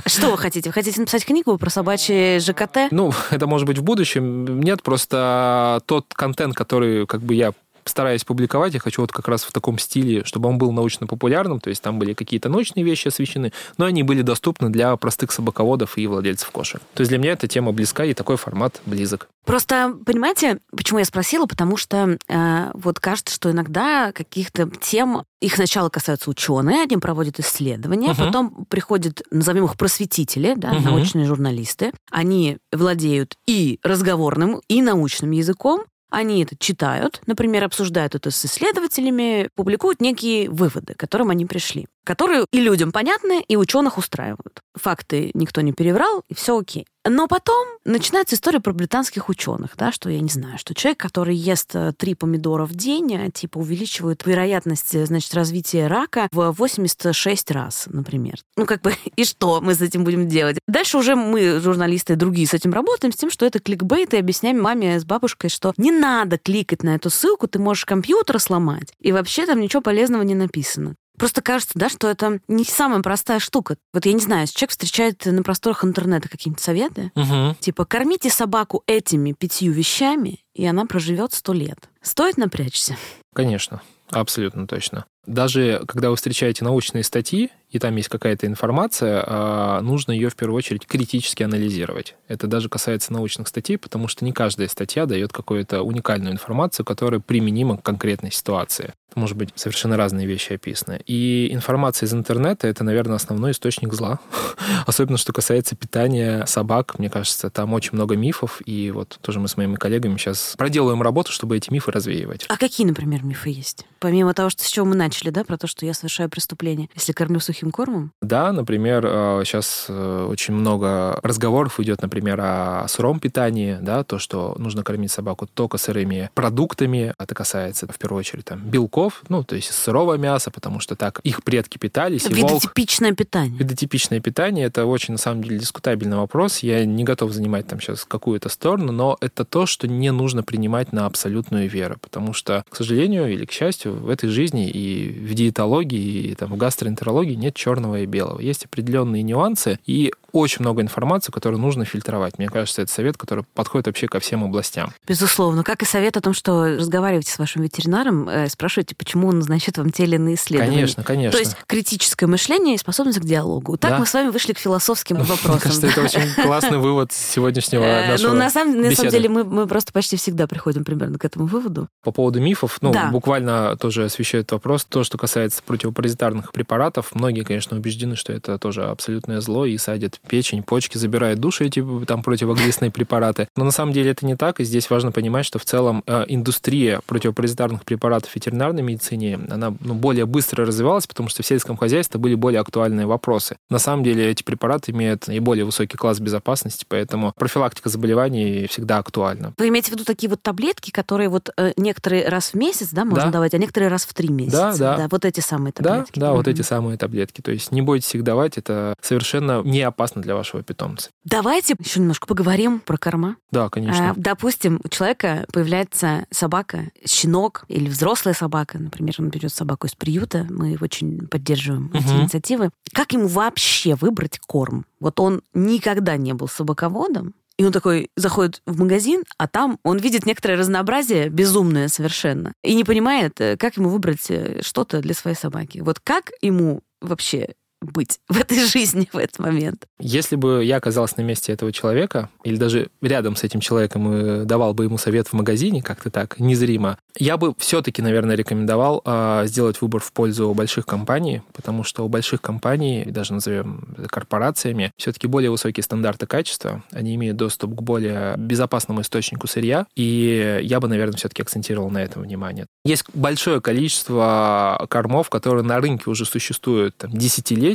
Что вы хотите? Вы хотите написать книгу про собачье ЖКТ? Ну, *laughs* это может быть в будущем. Нет, просто тот контент, который как бы я стараюсь публиковать, я хочу вот как раз в таком стиле, чтобы он был научно-популярным, то есть там были какие-то научные вещи освещены, но они были доступны для простых собаководов и владельцев кошек. То есть для меня эта тема близка, и такой формат близок. Просто, понимаете, почему я спросила? Потому что э, вот кажется, что иногда каких-то тем их сначала касаются ученые, они проводят исследования, uh-huh. потом приходят, назовем их просветители, да, uh-huh. научные журналисты. Они владеют и разговорным, и научным языком, они это читают, например, обсуждают это с исследователями, публикуют некие выводы, к которым они пришли, которые и людям понятны, и ученых устраивают. Факты никто не переврал, и все окей. Но потом начинается история про британских ученых, да, что я не знаю, что человек, который ест э, три помидора в день, э, типа увеличивает вероятность, э, значит, развития рака в 86 раз, например. Ну, как бы, *laughs* и что мы с этим будем делать? Дальше уже мы, журналисты, другие с этим работаем, с тем, что это кликбейт, и объясняем маме с бабушкой, что не надо кликать на эту ссылку, ты можешь компьютер сломать, и вообще там ничего полезного не написано. Просто кажется, да, что это не самая простая штука. Вот я не знаю, человек встречает на просторах интернета какие-нибудь советы, угу. типа кормите собаку этими пятью вещами, и она проживет сто лет. Стоит напрячься? Конечно, абсолютно точно. Даже когда вы встречаете научные статьи, и там есть какая-то информация, а, нужно ее в первую очередь критически анализировать. Это даже касается научных статей, потому что не каждая статья дает какую-то уникальную информацию, которая применима к конкретной ситуации. Может быть, совершенно разные вещи описаны. И информация из интернета — это, наверное, основной источник зла. *laughs* Особенно, что касается питания собак. Мне кажется, там очень много мифов. И вот тоже мы с моими коллегами сейчас проделываем работу, чтобы эти мифы развеивать. А какие, например, мифы есть? Помимо того, что с чего мы начали, да, про то, что я совершаю преступление, если кормлю сухим кормом? Да, например, сейчас э, э, очень много разговоров идет, например, о сыром питании, да, то, что нужно кормить собаку только сырыми продуктами. Это касается, в первую очередь, там, белков, ну, то есть сырого мяса, потому что так их предки питались. Видотипичное питание. Видотипичное питание — это очень, на самом деле, дискутабельный вопрос. Я не готов занимать там сейчас какую-то сторону, но это то, что не нужно принимать на абсолютную веру, потому что, к сожалению или к счастью, в этой жизни и в диетологии, и там, в гастроэнтерологии нет черного и белого. Есть определенные нюансы, и очень много информации, которую нужно фильтровать. Мне кажется, это совет, который подходит вообще ко всем областям. Безусловно. Как и совет о том, что разговаривайте с вашим ветеринаром, э, спрашивайте, почему он назначит вам те или иные исследования. Конечно, конечно. То есть критическое мышление и способность к диалогу. Так да. мы с вами вышли к философским вопросам. Мне кажется, это очень *laughs* классный вывод сегодняшнего э, нашего Ну, на самом, на самом деле, мы, мы просто почти всегда приходим примерно к этому выводу. По поводу мифов, ну, да. буквально тоже освещает вопрос. То, что касается противопаразитарных препаратов, многие, конечно, убеждены, что это тоже абсолютное зло и садят печень, почки, забирают души эти там противоглистные препараты. Но на самом деле это не так, и здесь важно понимать, что в целом э, индустрия противопаразитарных препаратов в ветеринарной медицине, она ну, более быстро развивалась, потому что в сельском хозяйстве были более актуальные вопросы. На самом деле эти препараты имеют наиболее высокий класс безопасности, поэтому профилактика заболеваний всегда актуальна. Вы имеете в виду такие вот таблетки, которые вот э, некоторые раз в месяц, да, можно да. давать, а некоторые раз в три месяца? Да, да. да вот эти самые таблетки. Да, да, вот эти самые таблетки. То есть не бойтесь их давать, это совершенно не опасно для вашего питомца. Давайте еще немножко поговорим про корма. Да, конечно. А, допустим, у человека появляется собака, щенок или взрослая собака, например, он берет собаку из приюта, мы очень поддерживаем угу. эти инициативы. Как ему вообще выбрать корм? Вот он никогда не был собаководом, и он такой заходит в магазин, а там он видит некоторое разнообразие, безумное совершенно, и не понимает, э, как ему выбрать э, что-то для своей собаки. Вот как ему вообще быть в этой жизни в этот момент. Если бы я оказалась на месте этого человека, или даже рядом с этим человеком и давал бы ему совет в магазине, как-то так, незримо, я бы все-таки, наверное, рекомендовал э, сделать выбор в пользу больших компаний, потому что у больших компаний, даже назовем корпорациями, все-таки более высокие стандарты качества, они имеют доступ к более безопасному источнику сырья, и я бы, наверное, все-таки акцентировал на этом внимание. Есть большое количество кормов, которые на рынке уже существуют там, десятилетия,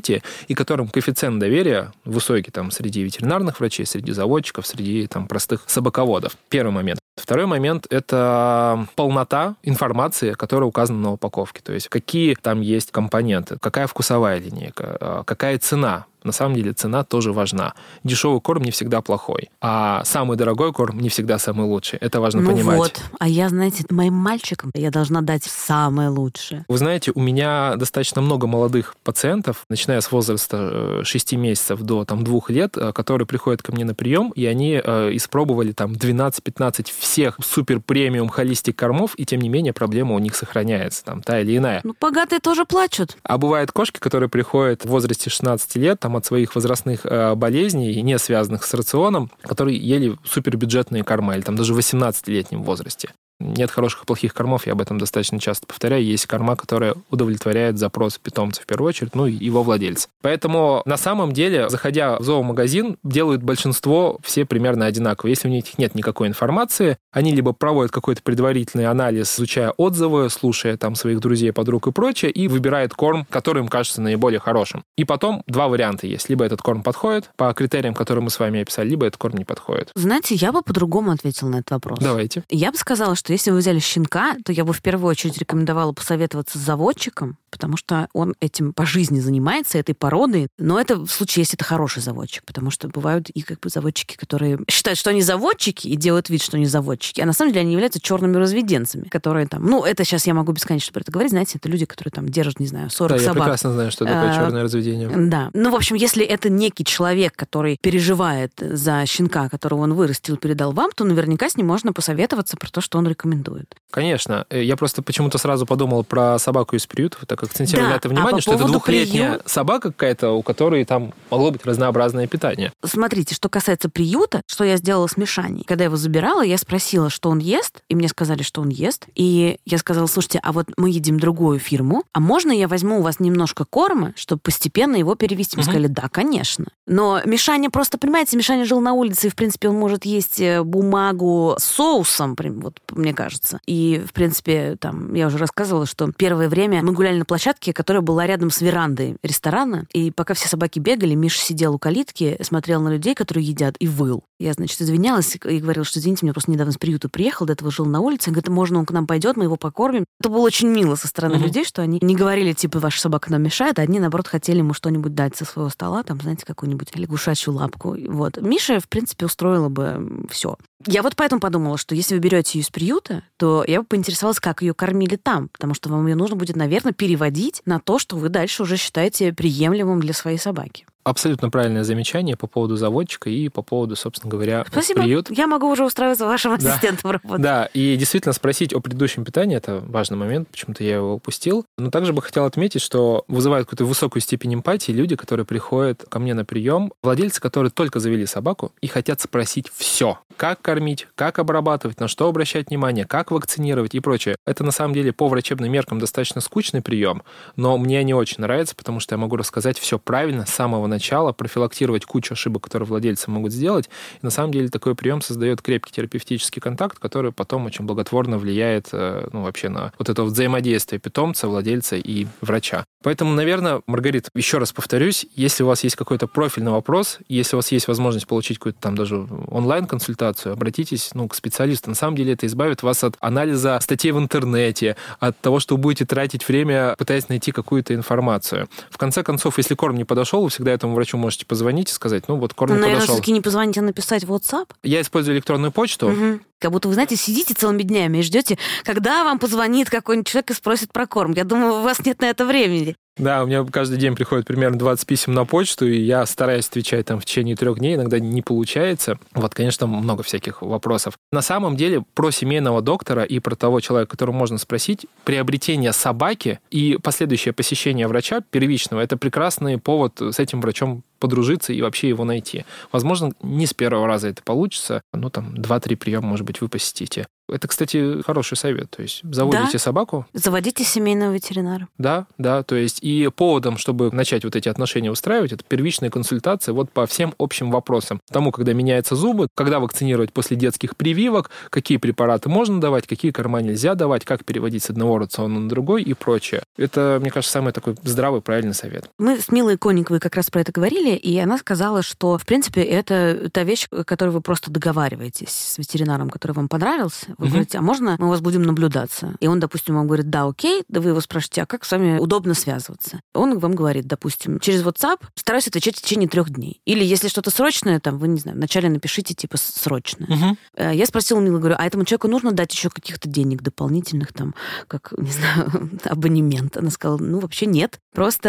и которым коэффициент доверия высокий там, среди ветеринарных врачей, среди заводчиков, среди там, простых собаководов. Первый момент. Второй момент – это полнота информации, которая указана на упаковке. То есть какие там есть компоненты, какая вкусовая линейка, а, какая цена на самом деле цена тоже важна. Дешевый корм не всегда плохой, а самый дорогой корм не всегда самый лучший. Это важно ну понимать. вот, а я, знаете, моим мальчикам я должна дать самое лучшее. Вы знаете, у меня достаточно много молодых пациентов, начиная с возраста 6 э, месяцев до там, 2 лет, э, которые приходят ко мне на прием, и они э, испробовали там 12-15 всех супер премиум холистик кормов, и тем не менее проблема у них сохраняется, там, та или иная. Ну, богатые тоже плачут. А бывают кошки, которые приходят в возрасте 16 лет, там, от своих возрастных э, болезней, не связанных с рационом, которые ели супербюджетные корма, или там даже в 18-летнем возрасте. Нет хороших и плохих кормов, я об этом достаточно часто повторяю. Есть корма, которая удовлетворяет запрос питомца в первую очередь, ну и его владельца. Поэтому на самом деле, заходя в зоомагазин, делают большинство все примерно одинаково. Если у них нет никакой информации, они либо проводят какой-то предварительный анализ, изучая отзывы, слушая там своих друзей, подруг и прочее, и выбирает корм, который им кажется наиболее хорошим. И потом два варианта есть. Либо этот корм подходит по критериям, которые мы с вами описали, либо этот корм не подходит. Знаете, я бы по-другому ответила на этот вопрос. Давайте. Я бы сказала, что если вы взяли щенка, то я бы в первую очередь рекомендовала посоветоваться с заводчиком, потому что он этим по жизни занимается, этой породой. Но это в случае, если это хороший заводчик, потому что бывают и как бы заводчики, которые считают, что они заводчики и делают вид, что они заводчики, а на самом деле они являются черными разведенцами, которые там, ну, это сейчас я могу бесконечно про это говорить, знаете, это люди, которые там держат, не знаю, 40 да, собак. я прекрасно знаю, что такое А, черное разведение. Да. Ну, в общем, если это некий человек, который переживает за щенка, которого он вырастил, передал вам, то наверняка с ним можно посоветоваться про то, что он рекомендует. Конечно. Э, Я просто почему-то сразу подумал про собаку из приютов, так акцентировали Да, это а внимание, по что это двухлетняя приют- собака какая-то, у которой там могло быть разнообразное питание. Смотрите, что касается приюта, что я сделала с Мишаней. Когда я его забирала, я спросила, что он ест, и мне сказали, что он ест. И я сказала, слушайте, а вот мы едим другую фирму, а можно я возьму у вас немножко корма, чтобы постепенно его перевести? Мне Мгм. сказали, да, конечно. Но Мишаня просто, понимаете, Мишаня жил на улице, и, в принципе, он может есть э, бумагу с соусом, прям вот мне кажется. И, в принципе, там, я уже рассказывала, что первое время мы гуляли на площадке, которая была рядом с верандой ресторана, и пока все собаки бегали, Миша сидел у калитки, смотрел на людей, которые едят, и выл. Я, значит, извинялась и говорила, что, извините, меня просто недавно с приюта приехал, до этого жил на улице. Он говорит, можно он к нам пойдет, мы его покормим. Это было очень мило со стороны Мгм. людей, что они не говорили, типа, ваша собака нам мешает, а они, наоборот, хотели ему что-нибудь дать со своего стола, там, знаете, какую-нибудь лягушачью лапку. Вот. Миша, в принципе, устроила бы все. Я вот поэтому подумала, что если вы берете ее из приюта, то я бы поинтересовалась, как ее кормили там, потому что вам ее нужно будет, наверное, переводить на то, что вы дальше уже считаете приемлемым для своей собаки. Абсолютно правильное замечание по поводу заводчика и по поводу, собственно говоря, Спасибо. приют. Я могу уже устраиваться вашим Да. ассистентом работать. Да, и действительно спросить о предыдущем питании, это важный момент, почему-то я его упустил. Но также бы хотел отметить, что вызывают какую-то высокую степень эмпатии люди, которые приходят ко мне на прием, владельцы, которые только завели собаку и хотят спросить все. Как кормить, как обрабатывать, на что обращать внимание, как вакцинировать и прочее. Это на самом деле по врачебным меркам достаточно скучный прием, но мне не очень нравится, потому что я могу рассказать все правильно с самого начала, профилактировать кучу ошибок, которые владельцы могут сделать. И на самом деле такой прием создает крепкий терапевтический контакт, который потом очень благотворно влияет э, ну, вообще на вот это взаимодействие питомца, владельца и врача. Поэтому, наверное, Маргарита, еще раз повторюсь, если у вас есть какой-то профильный вопрос, если у вас есть возможность получить какую-то там даже онлайн-консультацию, обратитесь ну, к специалисту. На самом деле это избавит вас от анализа статей в интернете, от того, что вы будете тратить время, пытаясь найти какую-то информацию. В конце концов, если корм не подошел, вы всегда этому врачу можете позвонить и сказать, ну вот корм Ну, наверное, подошел. все-таки не позвонить, а написать в WhatsApp. Я использую электронную почту. Мгм. Как будто вы, знаете, сидите целыми днями и ждете, когда вам позвонит какой-нибудь человек и спросит про корм. Я думаю, у вас нет на это времени. Да, у меня каждый день приходит примерно 20 писем на почту, и я стараюсь отвечать там в течение трех дней, иногда не получается. Вот, конечно, много всяких вопросов. На самом деле, про семейного доктора и про того человека, которого можно спросить, приобретение собаки и последующее посещение врача первичного, это прекрасный повод с этим врачом подружиться и вообще его найти. Возможно, не с первого раза это получится, ну, там, 2-3 приема, может быть, вы посетите. Это, кстати, хороший совет. То есть заводите Да. собаку, Заводите семейного ветеринара. да, да, то есть и поводом, чтобы начать вот эти отношения устраивать, это первичная консультация вот по всем общим вопросам. Тому, когда меняются зубы, когда вакцинировать после детских прививок, какие препараты можно давать, какие корма нельзя давать, как переводить с одного рациона на другой и прочее. Это, мне кажется, самый такой здравый, правильный совет. Мы с Милой Конниковой как раз про это говорили, и она сказала, что, в принципе, это та вещь, о которой вы просто договариваетесь с ветеринаром, который вам понравился. Вы Мгм. говорите, а можно мы у вас будем наблюдаться? И он, допустим, вам говорит, да, окей. Да вы его спрашиваете, а как с вами удобно связываться? Он вам говорит, допустим, через WhatsApp стараюсь отвечать в течение трех дней. Или если что-то срочное, там, вы, не знаю, вначале напишите, типа, срочно. Э, Я спросила у Милы, говорю, а этому человеку нужно дать еще каких-то денег дополнительных, там, как, не знаю, *laughs* абонемент? Она сказала, ну, вообще нет. Просто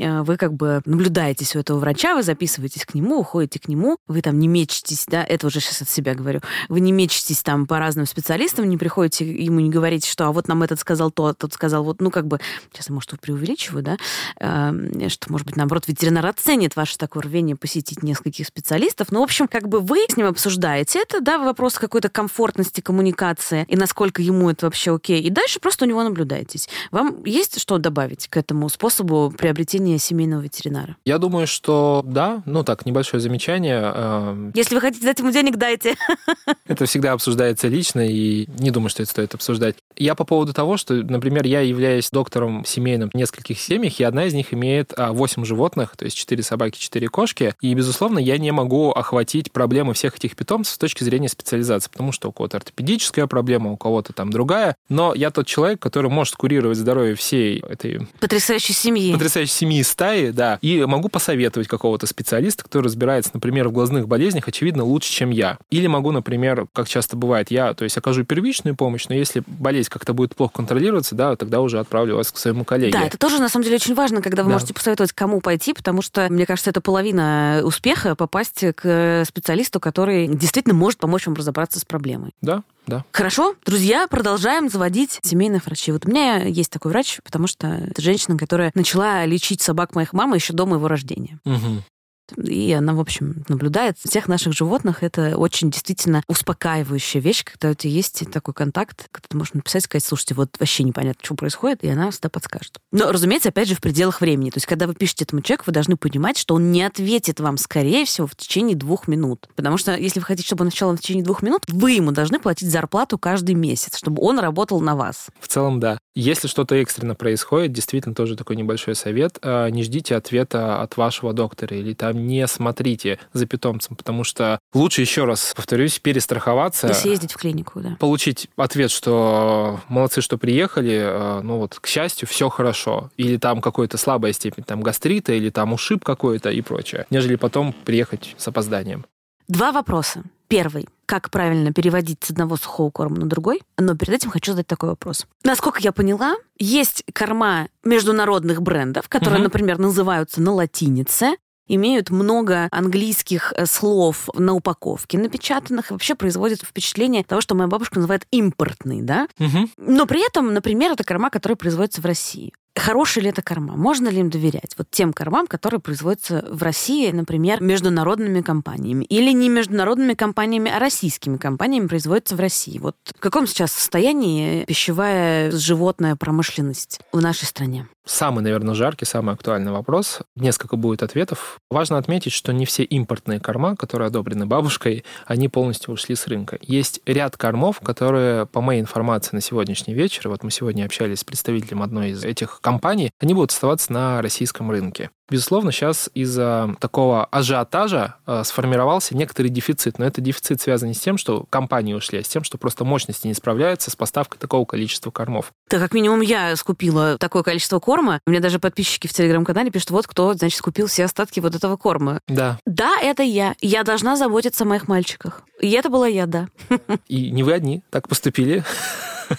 э, вы как бы наблюдаетесь у этого врача, вы записываетесь к нему, уходите к нему, вы там не мечетесь, да, это уже сейчас от себя говорю, вы не мечетесь там по разным специалистам, не приходите ему не говорите, что а вот нам этот сказал то, а тот сказал вот, ну как бы, сейчас я, может, преувеличиваю, да, э, что, может быть, наоборот, ветеринар оценит ваше такое рвение посетить нескольких специалистов. Ну, в общем, как бы вы с ним обсуждаете это, да, вопрос какой-то комфортности коммуникации и насколько ему это вообще окей. И дальше просто у него наблюдаетесь. Вам есть что добавить к этому способу приобретения семейного ветеринара? Я думаю, что да. Ну так, небольшое замечание. Эм, Если вы хотите дать ему денег, дайте. *laughs* Это всегда обсуждается лично, и не думаю, что это стоит обсуждать. Я по поводу того, что, например, я являюсь доктором семейным в нескольких семьях, и одна из них имеет 8 а, животных, то есть 4 собаки, 4 кошки, и, безусловно, я не могу охватить проблемы всех этих питомцев с точки зрения специализации, потому что у кого-то ортопедическая проблема, у кого-то там другая, но я тот человек, который может курировать здоровье всей этой... Потрясающей семьи. Потрясающей семьи стаи, да, и могу посоветовать какого-то специалиста, который разбирается, например, в глазных болезнях, очевидно, лучше, чем я. Или могу, например, как часто бывает, я, то есть окажу первичную помощь, но если болезнь как-то будет плохо контролироваться, да, тогда уже отправлю вас к своему коллеге. Да, это тоже, на самом деле, очень важно, когда вы да. можете посоветовать, кому пойти, потому что, мне кажется, это половина успеха попасть к специалисту, который действительно может помочь вам разобраться с проблемой. Да, да. Хорошо, друзья, продолжаем заводить семейных врачей. Вот у меня есть такой врач, потому что это женщина, которая начала лечить собак моих мамы еще до моего рождения. Угу. И она, в общем, наблюдает всех наших животных. Это очень действительно успокаивающая вещь, когда у тебя есть такой контакт, когда ты можешь написать, сказать, слушайте, вот вообще непонятно, что происходит, и она всегда подскажет. Но, разумеется, опять же, в пределах времени. То есть, когда вы пишете этому человеку, вы должны понимать, что он не ответит вам, скорее всего, в течение двух минут. Потому что, если вы хотите, чтобы он отвечал в течение двух минут, вы ему должны платить зарплату каждый месяц, чтобы он работал на вас. В целом, да. Если что-то экстренно происходит, действительно тоже такой небольшой совет, а, не ждите ответа от вашего доктора или там не смотрите за питомцем, потому что лучше, еще раз повторюсь, перестраховаться. И съездить в клинику, да. Получить ответ, что молодцы, что приехали, а, ну вот, к счастью, все хорошо. Или там какая-то слабая степень, там гастрита, или там ушиб какой-то и прочее, нежели потом приехать с опозданием. Два вопроса. Первый. Как правильно переводить с одного сухого корма на другой? Но перед этим хочу задать такой вопрос. Насколько я поняла, есть корма международных брендов, которые, угу. например, называются на латинице, имеют много английских э, слов на упаковке напечатанных, и вообще производят впечатление того, что моя бабушка называет импортный, да? Угу. Но при этом, например, это корма, которая производится в России. Хорошая ли это корма? Можно ли им доверять? Вот тем кормам, которые производятся в России, например, международными компаниями. Или не международными компаниями, а российскими компаниями производятся в России. Вот в каком сейчас состоянии пищевая животная промышленность в нашей стране? Самый, наверное, жаркий, самый актуальный вопрос. Несколько будет ответов. Важно отметить, что не все импортные корма, которые одобрены бабушкой, они полностью ушли с рынка. Есть ряд кормов, которые, по моей информации на сегодняшний вечер, вот мы сегодня общались с представителем одной из этих компаний, они будут оставаться на российском рынке. Безусловно, сейчас из-за такого ажиотажа э, сформировался некоторый дефицит, но это дефицит связан не с тем, что компании ушли, а с тем, что просто мощности не справляются с поставкой такого количества кормов. Да, как минимум я скупила такое количество корма. У меня даже подписчики в телеграм-канале пишут, вот кто, значит, скупил все остатки вот этого корма. Да. Да, это я. Я должна заботиться о моих мальчиках. И это была я, да. И не вы одни так поступили.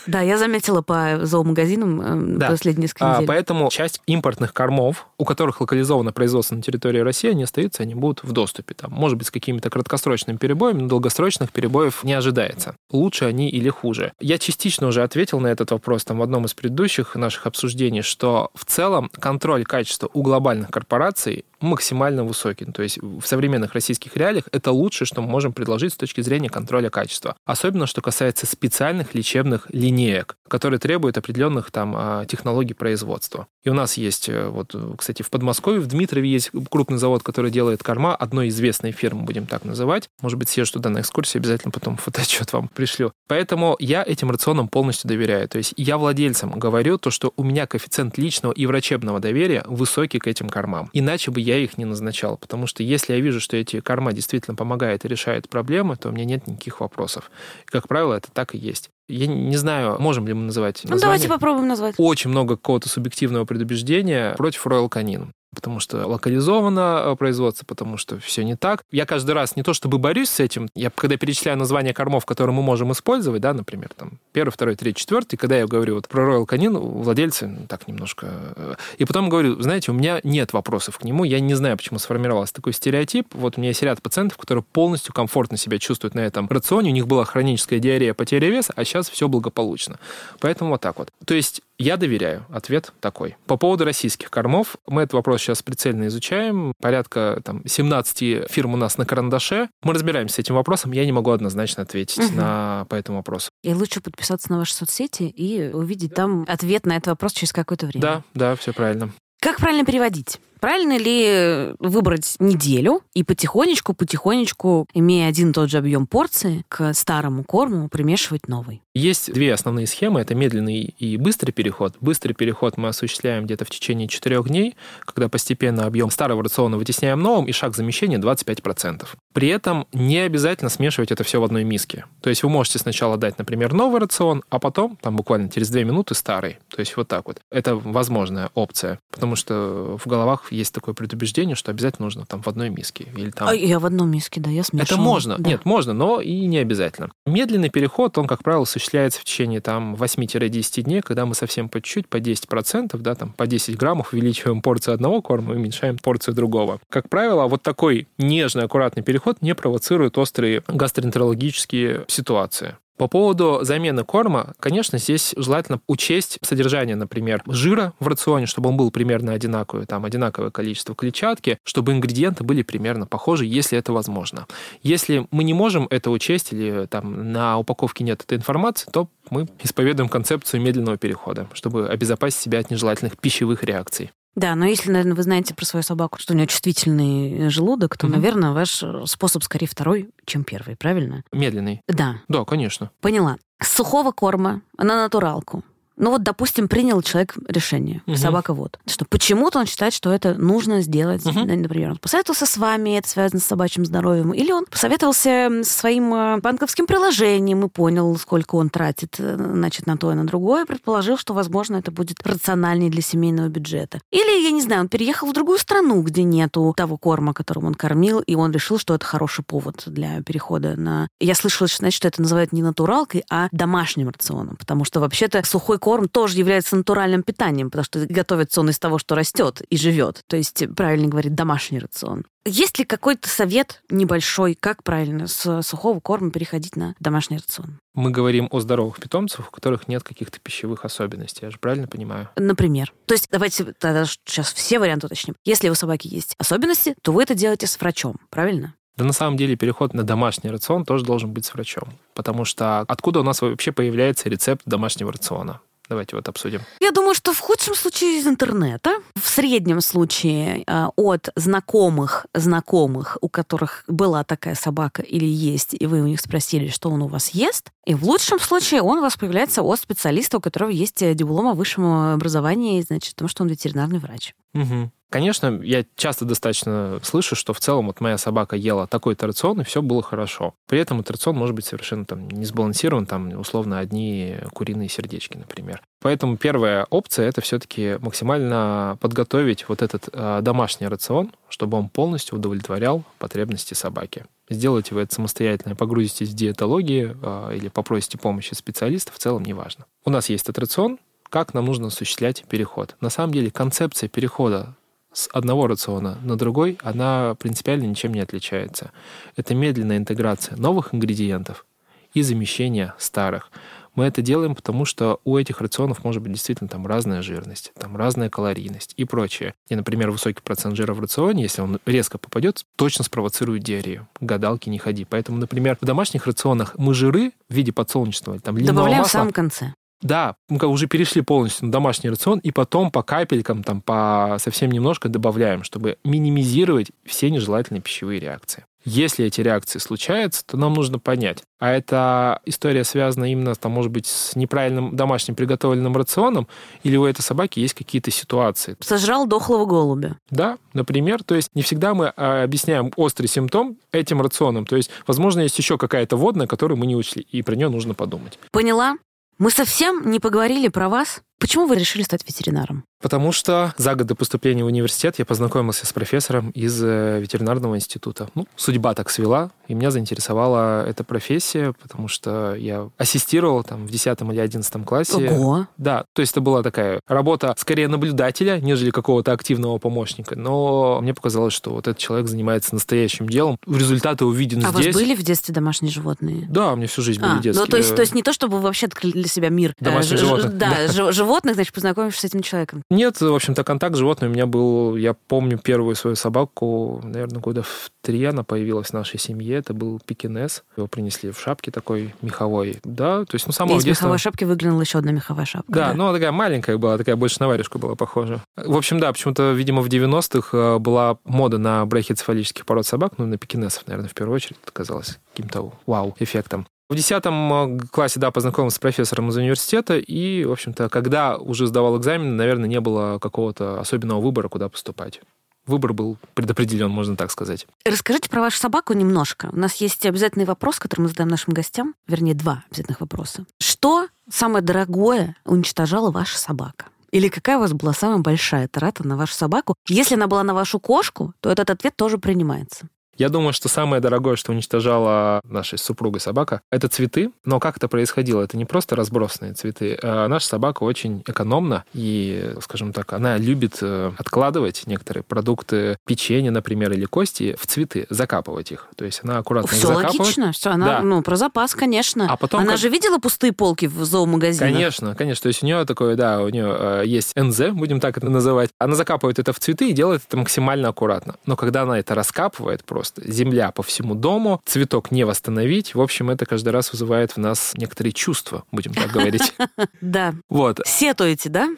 Да, я заметила по зоомагазинам э, да. последние несколько недель. А, поэтому часть импортных кормов, у которых локализовано производство на территории России, они остаются, они будут в доступе. Там, может быть, с какими-то краткосрочными перебоями, но долгосрочных перебоев не ожидается. Лучше они или хуже. Я частично уже ответил на этот вопрос там, в одном из предыдущих наших обсуждений, что в целом контроль качества у глобальных корпораций максимально высокий. То есть в современных российских реалиях это лучшее, что мы можем предложить с точки зрения контроля качества. Особенно, что касается специальных лечебных линеек, которые требуют определенных там а, технологий производства. И у нас есть, э, вот, кстати, в Подмосковье, в Дмитрове есть крупный завод, который делает корма одной известной фирмы, будем так называть. Может быть, съезжу туда на экскурсию, обязательно потом *laughs* фотоотчет вам пришлю. Поэтому я этим рационам полностью доверяю. То есть я владельцам говорю то, что у меня коэффициент личного и врачебного доверия высокий к этим кормам. Иначе бы я их не назначал, потому что если я вижу, что эти корма действительно помогают и решают проблемы, то у меня нет никаких вопросов. И, как правило, это так и есть. Я не знаю, можем ли мы называть Ну, давайте попробуем назвать. Очень много какого-то субъективного предубеждения против Royal Canin потому что локализовано э, производство, потому что все не так. Я каждый раз не то чтобы борюсь с этим, я когда перечисляю названия кормов, которые мы можем использовать, да, например, там Первый, второй, третий, четвертый. Когда я говорю вот про Royal Canin, владельцы так немножко... Э, и потом говорю, знаете, у меня нет вопросов к нему, я не знаю, почему сформировался такой стереотип. Вот у меня есть ряд пациентов, которые полностью комфортно себя чувствуют на этом рационе, у них была хроническая диарея, потеря веса, а сейчас все благополучно. Поэтому вот так вот. То есть я доверяю. Ответ такой. По поводу российских кормов, мы этот вопрос сейчас прицельно изучаем. Порядка там, 17 фирм у нас на карандаше. Мы разбираемся с этим вопросом. Я не могу однозначно ответить угу. на, по этому вопросу. И лучше подписаться на ваши соцсети и увидеть там ответ на этот вопрос через какое-то время. Да, да, все правильно. Как правильно переводить? Правильно ли выбрать неделю и потихонечку, потихонечку, имея один и тот же объем порции, к старому корму примешивать новый? Есть две основные схемы. Это медленный и быстрый переход. Быстрый переход мы осуществляем где-то в течение четырех дней, когда постепенно объем старого рациона вытесняем новым, и шаг замещения 25%. При этом не обязательно смешивать это все в одной миске. То есть вы можете сначала дать, например, новый рацион, а потом, там буквально через две минуты, старый. То есть вот так вот. Это возможная опция, потому что в головах есть такое предубеждение, что обязательно нужно там в одной миске. Или там... А я в одной миске, да, я смешиваю. Это можно. Да. Нет, можно, но и не обязательно. Медленный переход, он, как правило, осуществляется в течение там 8-10 дней, когда мы совсем по чуть-чуть, по 10%, да, там по 10 граммов увеличиваем порцию одного корма и уменьшаем порцию другого. Как правило, вот такой нежный, аккуратный переход не провоцирует острые гастроэнтерологические ситуации. По поводу замены корма, конечно, здесь желательно учесть содержание, например, жира в рационе, чтобы он был примерно одинаковый, там одинаковое количество клетчатки, чтобы ингредиенты были примерно похожи, если это возможно. Если мы не можем это учесть или там на упаковке нет этой информации, то мы исповедуем концепцию медленного перехода, чтобы обезопасить себя от нежелательных пищевых реакций. Да, но если, наверное, вы знаете про свою собаку, что у нее чувствительный желудок, то, угу. наверное, ваш способ скорее второй, чем первый, правильно? Медленный. Да. Да, конечно. Поняла. С сухого корма на натуралку ну вот, допустим, принял человек решение, угу. собака вот, что почему-то он считает, что это нужно сделать. Угу. Например, он посоветовался с вами, это связано с собачьим здоровьем, или он посоветовался со своим э, банковским приложением и понял, сколько он тратит э, значит, на то и на другое, предположил, что, возможно, это будет рациональнее для семейного бюджета. Или, я не знаю, он переехал в другую страну, где нету того корма, которым он кормил, и он решил, что это хороший повод для перехода на... Я слышала, значит, что это называют не натуралкой, а домашним рационом, потому что вообще-то сухой корм тоже является натуральным питанием, потому что готовится он из того, что растет и живет. То есть, правильно говорить, домашний рацион. Есть ли какой-то совет небольшой, как правильно с сухого корма переходить на домашний рацион? Мы говорим о здоровых питомцах, у которых нет каких-то пищевых особенностей. Я же правильно понимаю? Например. То есть давайте тогда сейчас все варианты уточним. Если у собаки есть особенности, то вы это делаете с врачом, правильно? Да на самом деле переход на домашний рацион тоже должен быть с врачом. Потому что откуда у нас вообще появляется рецепт домашнего рациона? Давайте вот обсудим. Я думаю, что в худшем случае из интернета, в среднем случае э, от знакомых знакомых, у которых была такая собака или есть, и вы у них спросили, что он у вас ест, и в лучшем случае он у вас появляется от специалиста, у которого есть э, диплом о высшем образовании, значит, потому что он ветеринарный врач. Угу. Конечно, я часто достаточно слышу, что в целом вот моя собака ела такой-то рацион, и все было хорошо. При этом этот рацион может быть совершенно там не сбалансирован, там условно одни куриные сердечки, например. Поэтому первая опция это все-таки максимально подготовить вот этот э, домашний рацион, чтобы он полностью удовлетворял потребности собаки. Сделайте вы это самостоятельно, погрузитесь в диетологии э, или попросите помощи специалиста, в целом неважно. У нас есть этот рацион, как нам нужно осуществлять переход. На самом деле концепция перехода с одного рациона на другой, она принципиально ничем не отличается. Это медленная интеграция новых ингредиентов и замещение старых. Мы это делаем, потому что у этих рационов может быть действительно там разная жирность, там разная калорийность и прочее. И, например, высокий процент жира в рационе, если он резко попадет, точно спровоцирует диарею. Гадалки не ходи. Поэтому, например, в домашних рационах мы жиры в виде подсолнечного, там, Добавляем в самом конце. Да, мы уже перешли полностью на домашний рацион, и потом по капелькам, там, по совсем немножко добавляем, чтобы минимизировать все нежелательные пищевые реакции. Если эти реакции случаются, то нам нужно понять, а эта история связана именно, там, может быть, с неправильным домашним приготовленным рационом, или у этой собаки есть какие-то ситуации. Сожрал дохлого голубя. Да, например. То есть не всегда мы а, объясняем острый симптом этим рационом. То есть, возможно, есть еще какая-то водная, которую мы не учли, и про нее нужно подумать. Поняла. Мы совсем не поговорили про вас. Почему вы решили стать ветеринаром? Потому что за год до поступления в университет я познакомился с профессором из э, ветеринарного института. Ну, судьба так свела, и меня заинтересовала эта профессия, потому что я ассистировал там в 10 или 11 классе. Ого! Да, то есть это была такая работа скорее наблюдателя, нежели какого-то активного помощника. Но мне показалось, что вот этот человек занимается настоящим делом. Результаты увидены а здесь. у вас были в детстве домашние животные? Да, у меня всю жизнь были А, детские. ну, то есть, то есть не то, чтобы вы вообще открыли для себя мир э, Домашних ж- животных. Да, ж- животных, значит, познакомившись с этим человеком. Нет, в общем-то, контакт с животным у меня был... Я помню первую свою собаку, наверное, года в три она появилась в нашей семье. Это был пекинес. Его принесли в шапке такой меховой. Да, то есть, ну, самого из детства... меховой шапки выглянула еще одна меховая шапка. Да, ну, она такая маленькая была, такая больше на варежку была похожа. В общем, да, почему-то, видимо, в 90-х э, была мода на брахицефалических пород собак, ну, на пекинесов, наверное, в первую очередь, это казалось каким-то вау-эффектом. В 10 классе, да, познакомился с профессором из университета, и, в общем-то, когда уже сдавал экзамен, наверное, не было какого-то особенного выбора, куда поступать. Выбор был предопределен, можно так сказать. Расскажите про вашу собаку немножко. У нас есть обязательный вопрос, который мы задаем нашим гостям. Вернее, два обязательных вопроса. Что самое дорогое уничтожала ваша собака? Или какая у вас была самая большая трата на вашу собаку? Если она была на вашу кошку, то этот ответ тоже принимается. Я думаю, что самое дорогое, что уничтожала наша с супругой собака, это цветы. Но как это происходило? Это не просто разбросанные цветы. А наша собака очень экономна и, скажем так, она любит э, откладывать некоторые продукты, печенье, например, или кости в цветы, закапывать их. То есть она аккуратно их Все закапывает. логично. Все, она, Да. ну, про запас, конечно. А потом она как- же видела пустые полки в зоомагазинах? Конечно, конечно. То есть у нее такое, да, у нее э, есть НЗ, будем так это называть. Она закапывает это в цветы и делает это максимально аккуратно. Но когда она это раскапывает просто, земля по всему дому, цветок не восстановить, в общем, это каждый раз вызывает в нас некоторые чувства, будем так говорить. *laughs* Да. Вот. Сетуете, да?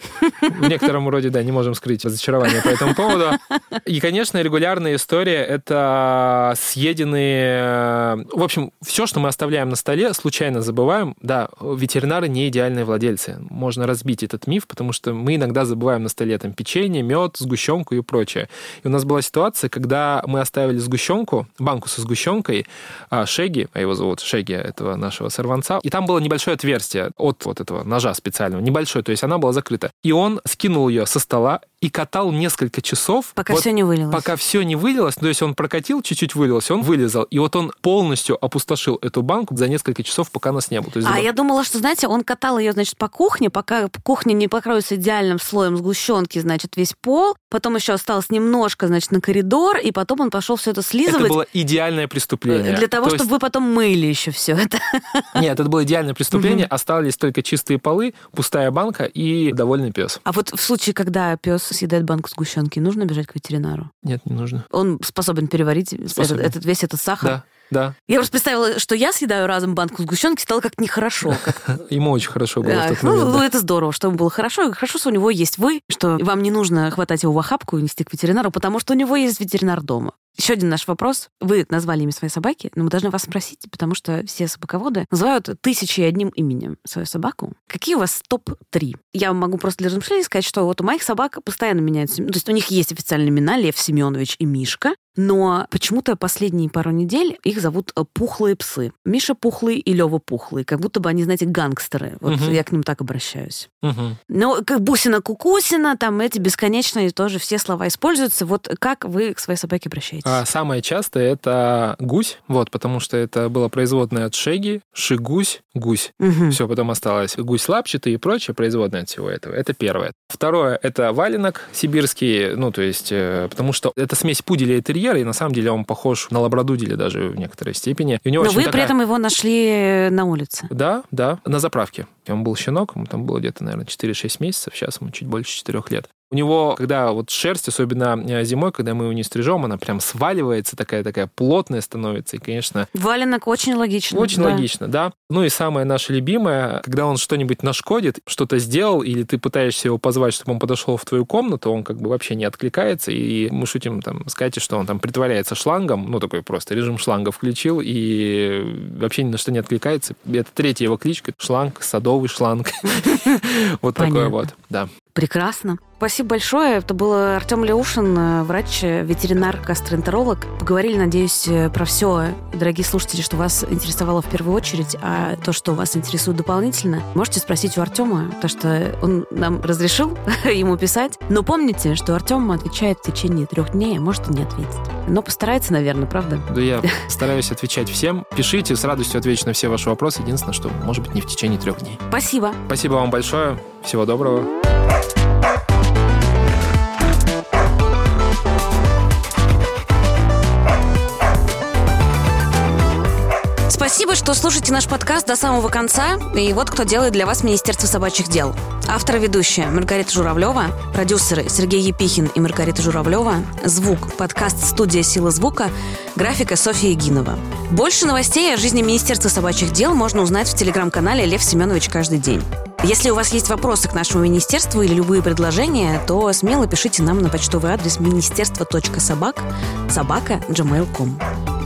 В некотором роде, да, не можем скрыть разочарование по этому поводу. *laughs* И, конечно, регулярная история — это съеденные... В общем, все, что мы оставляем на столе, случайно забываем. Да, ветеринары не идеальные владельцы. Можно разбить этот миф, потому что мы иногда забываем на столе там печенье, мед, сгущенку и прочее. И у нас была ситуация, когда мы оставили сгущенку, банку со сгущенкой, а, Шеги, а его зовут Шеги, этого нашего сорванца, и там было небольшое отверстие от вот этого ножа специального, небольшое, то есть она была закрыта. И он скинул ее со стола и катал несколько часов. Пока вот все не вылилось. Пока все не вылилось, то есть он прокатил, чуть-чуть вылилось, он вылезал. И вот он полностью опустошил эту банку за несколько часов, пока нас не было. То есть, А да, я думала, что, знаете, он катал ее, значит, по кухне, пока кухня не покроется идеальным слоем сгущенки, значит, весь пол. Потом еще осталось немножко, значит, на коридор, и потом он пошел все это это слизывать. было идеальное преступление. Для того, То есть- чтобы вы потом мыли еще все это. *laughs* Нет, это было идеальное преступление. Остались только чистые полы, пустая банка и довольный пес. А вот в случае, когда пес съедает банку сгущенки, нужно бежать к ветеринару? Нет, не нужно. Он способен переварить этот, этот- весь этот сахар? Да, да. Я просто представила, что я съедаю разом банку сгущенки, стало как нехорошо. как *laughs* Ему очень хорошо было в тот ну, момент. ну, да. это здорово, что ему было хорошо. И хорошо, что у него есть вы, что вам не нужно хватать его в охапку и нести к ветеринару, потому что у него есть ветеринар дома. Еще один наш вопрос. Вы назвали имя своей собаки, но мы должны вас спросить, потому что все собаководы называют тысячей и одним именем свою собаку. Какие у вас топ-3? Я могу просто для размышления сказать, что вот у моих собак постоянно меняются. ну, То есть у них есть официальные имена Лев Семенович и Мишка, но почему-то последние пару недель их зовут э, пухлые псы. Миша пухлый и Лева пухлый. Как будто бы они, знаете, гангстеры. Вот Мгм. я к ним так обращаюсь. Мгм. Ну, как бусина-кукусина, там эти бесконечные тоже все слова используются. Вот как вы к своей собаке обращаетесь? А самое частое это гусь, вот, потому что это было производное от шеги, шигусь, гусь. Мгм. Все, потом осталось гусь лапчатый и прочее, производное от всего этого. Это первое. Второе, это валенок сибирский, ну, то есть, э, потому что это смесь пуделя и терьера, и на самом деле он похож на лабрадуделя даже в некоторой степени. И у него Но вы при такая- этом его нашли на улице. Да, да, на заправке. Он был щенок, ему там было где-то, наверное, 4-6 месяцев, сейчас ему чуть больше 4 лет. У него, когда вот шерсть, особенно э, зимой, когда мы его не стрижем, она прям сваливается, такая-такая плотная становится. И, конечно, Валенок очень логично. очень да. логично, да. Ну и самое наше любимое, когда он что-нибудь нашкодит, что-то сделал, или ты пытаешься его позвать, чтобы он подошел в твою комнату, он как бы вообще не откликается, и мы шутим там с Катей, что он там притворяется шлангом, ну такой просто режим шланга включил, и вообще ни на что не откликается. Это третья его кличка, шланг, садовый шланг. *laughs* Вот такое вот, да. Прекрасно. Спасибо большое. Это был Артем Леушин, врач, ветеринар, гастроэнтеролог. Поговорили, надеюсь, про все, дорогие слушатели, что вас интересовало в первую очередь, а то, что вас интересует дополнительно, можете спросить у Артема, потому что он нам разрешил *laughs* ему писать. Но помните, что Артем отвечает в течение трех дней, а может и не ответит. Но постарается, наверное, правда? Да я *laughs* стараюсь отвечать всем. Пишите, с радостью отвечу на все ваши вопросы. Единственное, что, может быть, не в течение трех дней. Спасибо. Спасибо вам большое. Всего доброго. Спасибо, что слушаете наш подкаст до самого конца. И вот кто делает для вас Министерство собачьих дел. Автор ведущая Маргарита Журавлева, продюсеры Сергей Епихин и Маргарита Журавлева, звук, подкаст «Студия Сила звука», графика Софья Егинова. Больше новостей о жизни Министерства собачьих дел можно узнать в телеграм-канале Лев Семенович каждый день. Если у вас есть вопросы к нашему министерству или любые предложения, то смело пишите нам на почтовый адрес министерство.собак собака gmail.com.